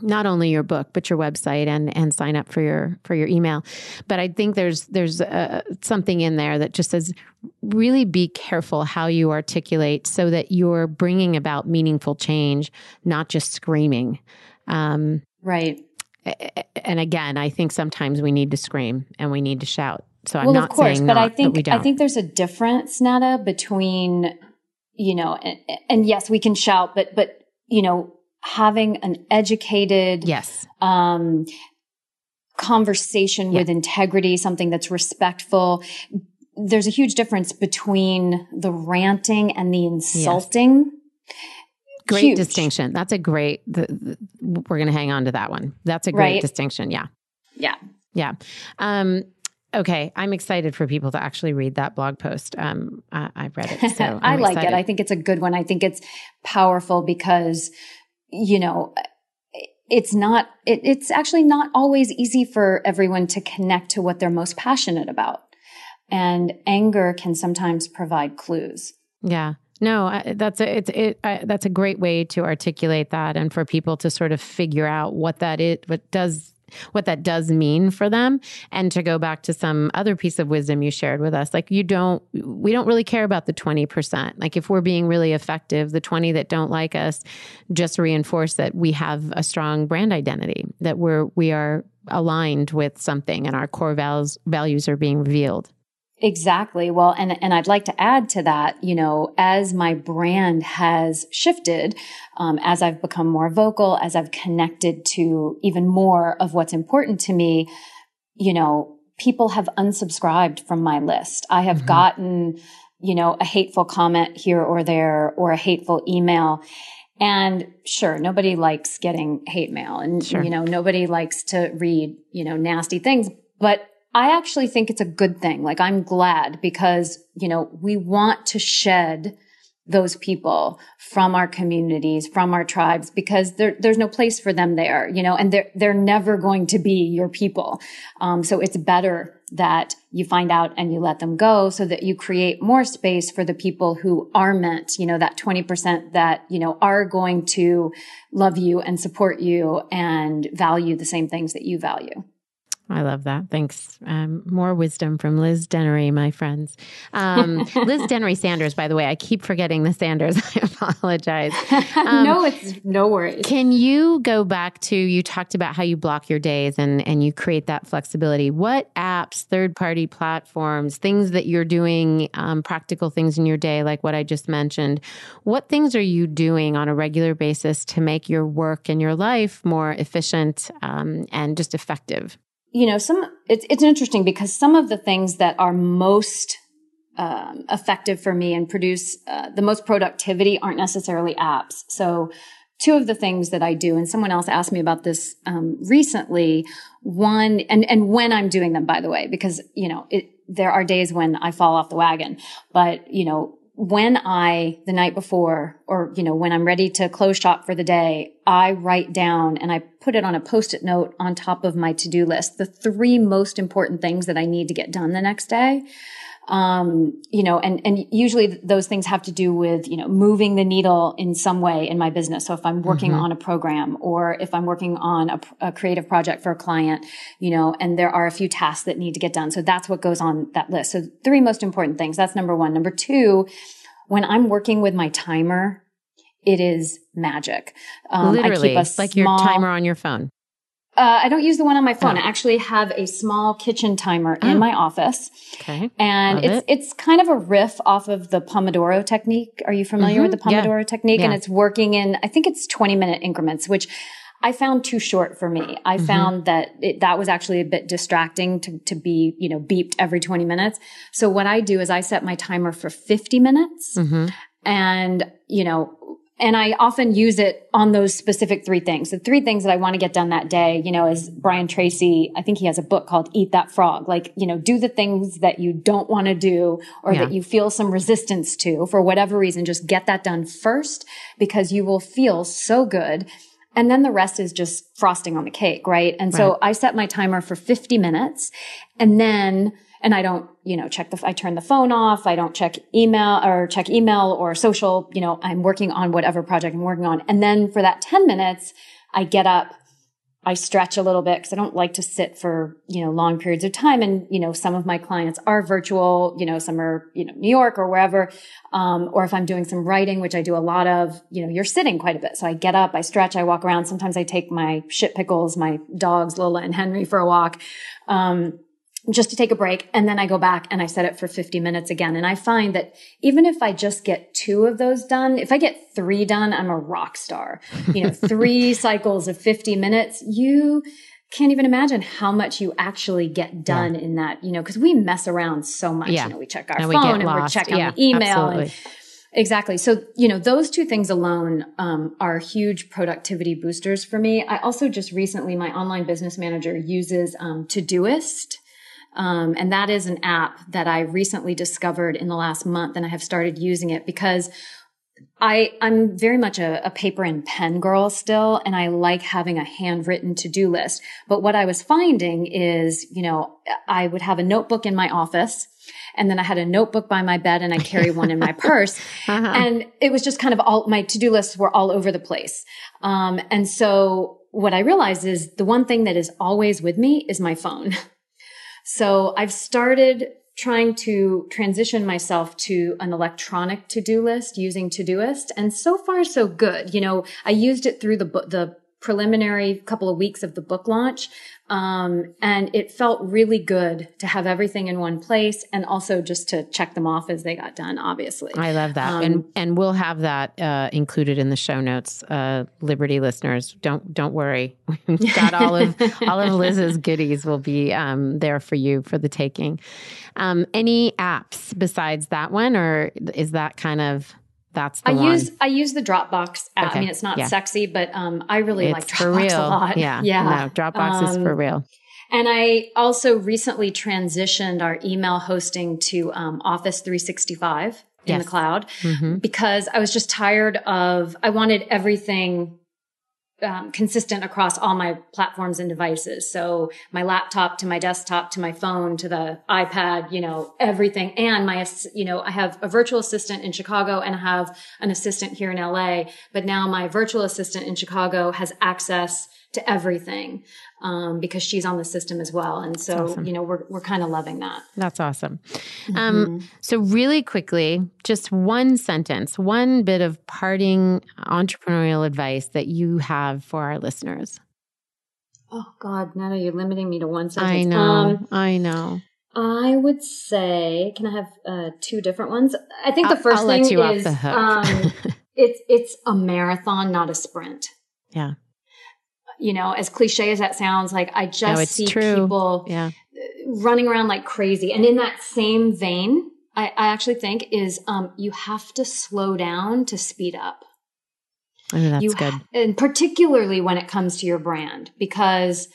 not only your book but your website and and sign up for your for your email. But i think there's there's uh, something in there that just says really be careful how you articulate so that you're bringing about meaningful change not just screaming. Um, right. and again i think sometimes we need to scream and we need to shout. So i'm well, not of course, saying but not, i think but i think there's a difference nada between you know and, and yes we can shout but but you know having an educated, yes, um, conversation yeah. with integrity, something that's respectful. There's a huge difference between the ranting and the insulting. Yes. Great huge. distinction. That's a great. The, the, we're going to hang on to that one. That's a great right? distinction. Yeah. Yeah. Yeah. Um, okay, I'm excited for people to actually read that blog post. Um, I, have read it, (laughs) so I like excited. it. I think it's a good one. I think it's powerful because you know, it's not, it, it's actually not always easy for everyone to connect to what they're most passionate about. And anger can sometimes provide clues. Yeah. No, that's a it's it I, that's a great way to articulate that, and for people to sort of figure out what that is, what does what that does mean for them. And to go back to some other piece of wisdom you shared with us like you don't we don't really care about the 20% like if we're being really effective the 20 that don't like us just reinforce that we have a strong brand identity that we're we are aligned with something and our core values values are being revealed Exactly. Well, and, and I'd like to add to that, you know, as my brand has shifted, um, as I've become more vocal, as I've connected to even more of what's important to me, you know, people have unsubscribed from my list. I have mm-hmm. gotten, you know, a hateful comment here or there or a hateful email. And sure, nobody likes getting hate mail and, sure. you know, nobody likes to read, you know, nasty things, but I actually think it's a good thing. Like I'm glad because, you know, we want to shed those people from our communities, from our tribes, because there, there's no place for them there, you know, and they're, they're never going to be your people. Um, so it's better that you find out and you let them go so that you create more space for the people who are meant, you know, that 20% that, you know, are going to love you and support you and value the same things that you value. I love that. Thanks. Um, more wisdom from Liz Dennery, my friends. Um, (laughs) Liz Dennery Sanders, by the way, I keep forgetting the Sanders. (laughs) I apologize. Um, no, it's no worries. Can you go back to you talked about how you block your days and and you create that flexibility? What apps, third party platforms, things that you're doing, um, practical things in your day, like what I just mentioned? What things are you doing on a regular basis to make your work and your life more efficient um, and just effective? You know, some, it's, it's interesting because some of the things that are most um, effective for me and produce uh, the most productivity aren't necessarily apps. So two of the things that I do, and someone else asked me about this um, recently. One, and and when I'm doing them, by the way, because you know it, there are days when I fall off the wagon, but you know when I, the night before, or, you know, when I'm ready to close shop for the day, I write down and I put it on a post-it note on top of my to-do list, the three most important things that I need to get done the next day um, you know, and, and usually those things have to do with, you know, moving the needle in some way in my business. So if I'm working mm-hmm. on a program or if I'm working on a, a, creative project for a client, you know, and there are a few tasks that need to get done. So that's what goes on that list. So three most important things. That's number one. Number two, when I'm working with my timer, it is magic. Um, Literally, I keep a like your timer on your phone. Uh, I don't use the one on my phone. Oh. I actually have a small kitchen timer oh. in my office. Okay. And Love it's it. it's kind of a riff off of the Pomodoro technique. Are you familiar mm-hmm. with the Pomodoro yeah. technique? Yeah. And it's working in I think it's 20 minute increments, which I found too short for me. I mm-hmm. found that it, that was actually a bit distracting to, to be, you know, beeped every 20 minutes. So what I do is I set my timer for 50 minutes. Mm-hmm. And, you know, and I often use it on those specific three things. The three things that I want to get done that day, you know, is Brian Tracy. I think he has a book called Eat That Frog. Like, you know, do the things that you don't want to do or yeah. that you feel some resistance to for whatever reason. Just get that done first because you will feel so good. And then the rest is just frosting on the cake, right? And so. I set my timer for 50 minutes and then and I don't, you know, check the, I turn the phone off. I don't check email or check email or social, you know, I'm working on whatever project I'm working on. And then for that 10 minutes, I get up, I stretch a little bit because I don't like to sit for, you know, long periods of time. And, you know, some of my clients are virtual, you know, some are, you know, New York or wherever. Um, or if I'm doing some writing, which I do a lot of, you know, you're sitting quite a bit. So I get up, I stretch, I walk around. Sometimes I take my shit pickles, my dogs, Lola and Henry for a walk. Um, just to take a break. And then I go back and I set it for 50 minutes again. And I find that even if I just get two of those done, if I get three done, I'm a rock star. You know, (laughs) three cycles of 50 minutes, you can't even imagine how much you actually get done yeah. in that, you know, because we mess around so much. Yeah. You know, we check our and phone and we're checking yeah, the email. And, exactly. So, you know, those two things alone um, are huge productivity boosters for me. I also just recently, my online business manager uses um, Todoist um, and that is an app that I recently discovered in the last month and I have started using it because I, I'm very much a, a, paper and pen girl still, and I like having a handwritten to-do list. But what I was finding is, you know, I would have a notebook in my office, and then I had a notebook by my bed, and I carry one in my (laughs) purse, uh-huh. and it was just kind of all my to-do lists were all over the place. Um, and so what I realized is the one thing that is always with me is my phone. (laughs) So I've started trying to transition myself to an electronic to-do list using Todoist. And so far, so good. You know, I used it through the, the preliminary couple of weeks of the book launch. Um, and it felt really good to have everything in one place and also just to check them off as they got done, obviously. I love that. Um, and and we'll have that uh, included in the show notes. Uh, Liberty listeners, don't don't worry. (laughs) We've got all of (laughs) all of Liz's goodies will be um, there for you for the taking. Um, any apps besides that one, or is that kind of that's I one. use I use the Dropbox app. Okay. I mean, it's not yeah. sexy, but um, I really it's like Dropbox a lot. Yeah, (laughs) yeah. No, Dropbox um, is for um, real. And I also recently transitioned our email hosting to um, Office 365 in yes. the cloud mm-hmm. because I was just tired of. I wanted everything um, consistent across all my platforms and devices. So my laptop to my desktop to my phone to the iPad, you know, everything. And my, you know, I have a virtual assistant in Chicago and I have an assistant here in LA. But now my virtual assistant in Chicago has access to everything um, because she's on the system as well. And so, awesome. you know, we're, we're kind of loving that. That's awesome. Mm-hmm. Um, so, really quickly, just one sentence, one bit of parting entrepreneurial advice that you have for our listeners. Oh, God, Netta, you're limiting me to one sentence. I know. Um, I know. I would say, can I have uh, two different ones? I think the 1st thing is um, (laughs) it's it's a marathon, not a sprint. Yeah you know, as cliche as that sounds, like I just no, see true. people yeah. running around like crazy. And in that same vein, I, I actually think is um, you have to slow down to speed up. Mean, that's you, good. And particularly when it comes to your brand, because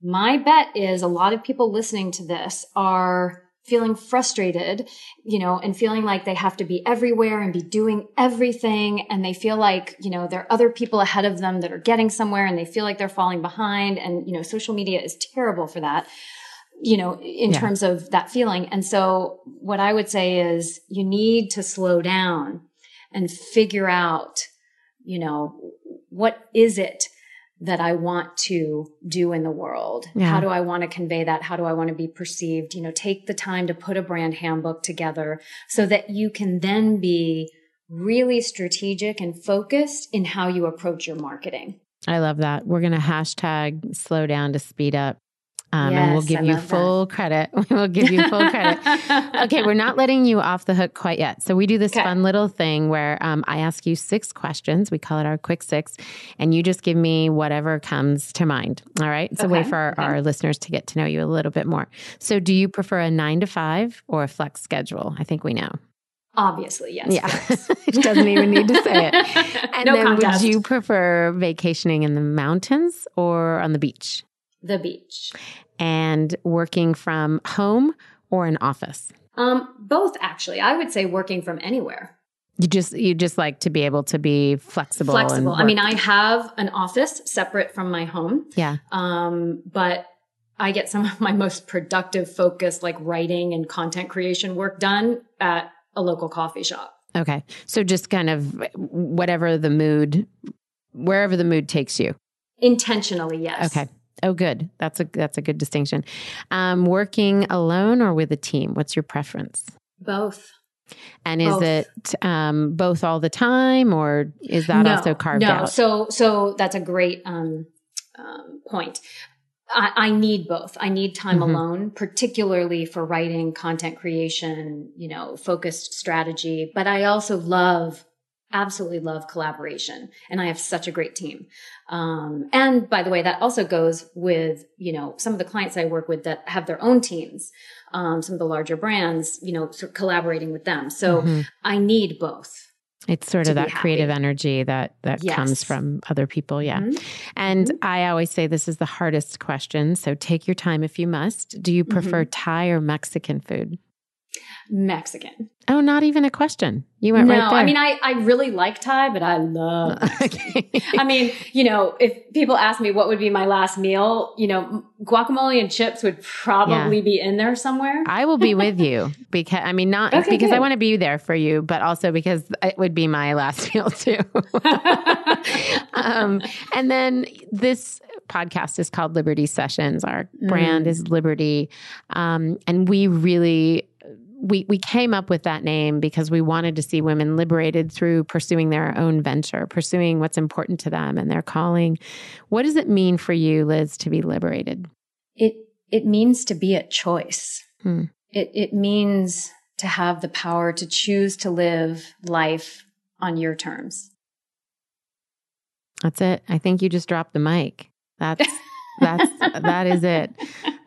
my bet is a lot of people listening to this are feeling frustrated, you know, and feeling like they have to be everywhere and be doing everything. And they feel like, you know, there are other people ahead of them that are getting somewhere and they feel like they're falling behind. And, you know, social media is terrible for that, you know, in yeah. terms of that feeling. And so what I would say is you need to slow down and figure out, you know, what is it that I want to do in the world? Yeah. How do I want to convey that? How do I want to be perceived? You know, take the time to put a brand handbook together so that you can then be really strategic and focused in how you approach your marketing. I love that. We're going to hashtag slow down to speed up. Um, yes, and (laughs) we'll give you full that. credit. We will give you full credit. okay, we're not letting you off the hook quite yet. So we do this okay. fun little thing where um, I ask you six questions. We call it our quick six, and you just give me whatever comes to mind. All right. It's okay. a way for our, okay. our listeners to get to know you a little bit more. So, do you prefer a nine to five or a flex schedule? I think we know. Obviously, yes. Yeah. (laughs) it doesn't even need to say it. (laughs) And no then contest. would you prefer vacationing in the mountains or on the beach? The beach and working from home or an office? Um, both actually. I would say working from anywhere. You just you just like to be able to be flexible. Flexible. I mean, I have an office separate from my home. Yeah. Um, but I get some of (laughs) my most productive, focused, like writing and content creation work done at a local coffee shop. Okay. So just kind of whatever the mood, wherever the mood takes you. Intentionally, yes. Okay. Oh, good. That's a that's a good distinction. Um, working alone or with a team? What's your preference? Both. And is both. it um, both all the time, or is that no, also carved no. out? So, so that's a great um, um, point. I, I, need both. I need time mm-hmm. alone, particularly for writing, content creation, you know, focused strategy. But I also love absolutely love collaboration and I have such a great team. Um, and by the way, that also goes with, you know, some of the clients I work with that have their own teams, um, some of the larger brands, you know, sort of collaborating with them. So mm-hmm. I need both. It's sort of that creative energy that that yes. comes from other people, yeah. Mm-hmm. And mm-hmm. I always say this is the hardest question, so take your time if you must. Do you prefer mm-hmm. Thai or Mexican food? Mexican. Oh, not even a question. You went no, right there. I mean, I, I really like Thai, but I love. (laughs) okay. I mean, you know, if people ask me what would be my last meal, you know, guacamole and chips would probably yeah. be in there somewhere. I will be with you (laughs) because I mean, not okay, because good. I want to be there for you, but also because it would be my last (laughs) meal too. um, and then this podcast is called Liberty Sessions. Our mm. brand is Liberty, um, and we really we we came up with that name because we wanted to see women liberated through pursuing their own venture, pursuing what's important to them and their calling. What does it mean for you, Liz, to be liberated? It it means to be at choice. Hmm. It it means to have the power to choose to live life on your terms. That's it. I think you just dropped the mic. That's (laughs) that's that is it.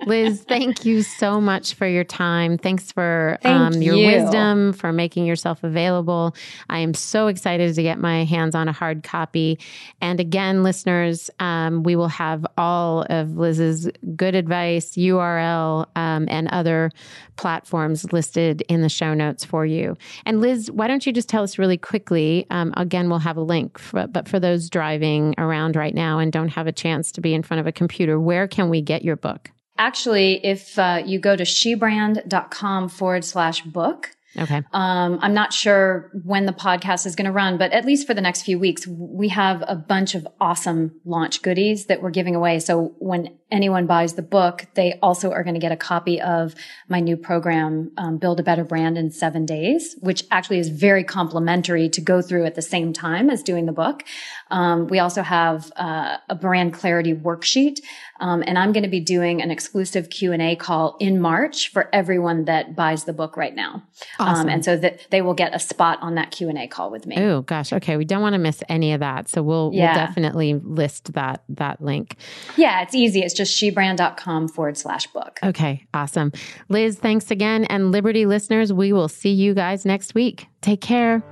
Liz, thank you so much for your time. Thanks for thank um, your you. wisdom, for making yourself available. I am so excited to get my hands on a hard copy. And again, listeners, um, we will have all of Liz's good advice, URL, um, and other platforms listed in the show notes for you. And Liz, why don't you just tell us really quickly? Um, again, we'll have a link, for, but for those driving around right now and don't have a chance to be in front of a computer, where can we get your book? Actually, if uh, you go to shebrand.com forward slash book, Okay. Um, I'm not sure when the podcast is going to run, but at least for the next few weeks, we have a bunch of awesome launch goodies that we're giving away. So when anyone buys the book, they also are going to get a copy of my new program, um, Build a Better Brand in Seven Days, which actually is very complimentary to go through at the same time as doing the book. Um, we also have uh, a brand clarity worksheet, um, and I'm going to be doing an exclusive Q and A call in March for everyone that buys the book right now. Awesome. Um, and so that they will get a spot on that Q and A call with me. Oh gosh, okay. We don't want to miss any of that, so we'll, yeah. we'll definitely list that that link. Yeah, it's easy. It's just shebrand.com forward slash book. Okay, awesome. Liz, thanks again. And Liberty listeners, we will see you guys next week. Take care.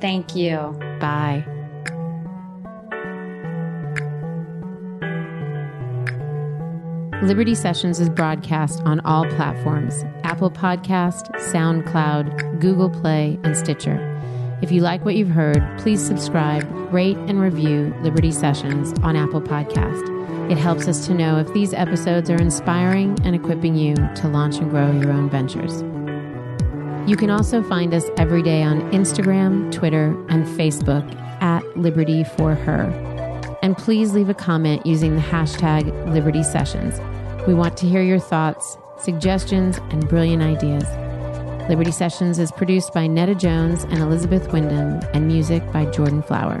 Thank you. Bye. Liberty Sessions is broadcast on all platforms Apple Podcast, SoundCloud, Google Play, and Stitcher. If you like what you've heard, please subscribe, rate, and review Liberty Sessions on Apple Podcast. It helps us to know if these episodes are inspiring and equipping you to launch and grow your own ventures. You can also find us every day on Instagram, Twitter, and Facebook at Liberty for Her. And please leave a comment using the hashtag Liberty Sessions. We want to hear your thoughts, suggestions, and brilliant ideas. Liberty Sessions is produced by Netta Jones and Elizabeth Wyndham, and music by Jordan Flower.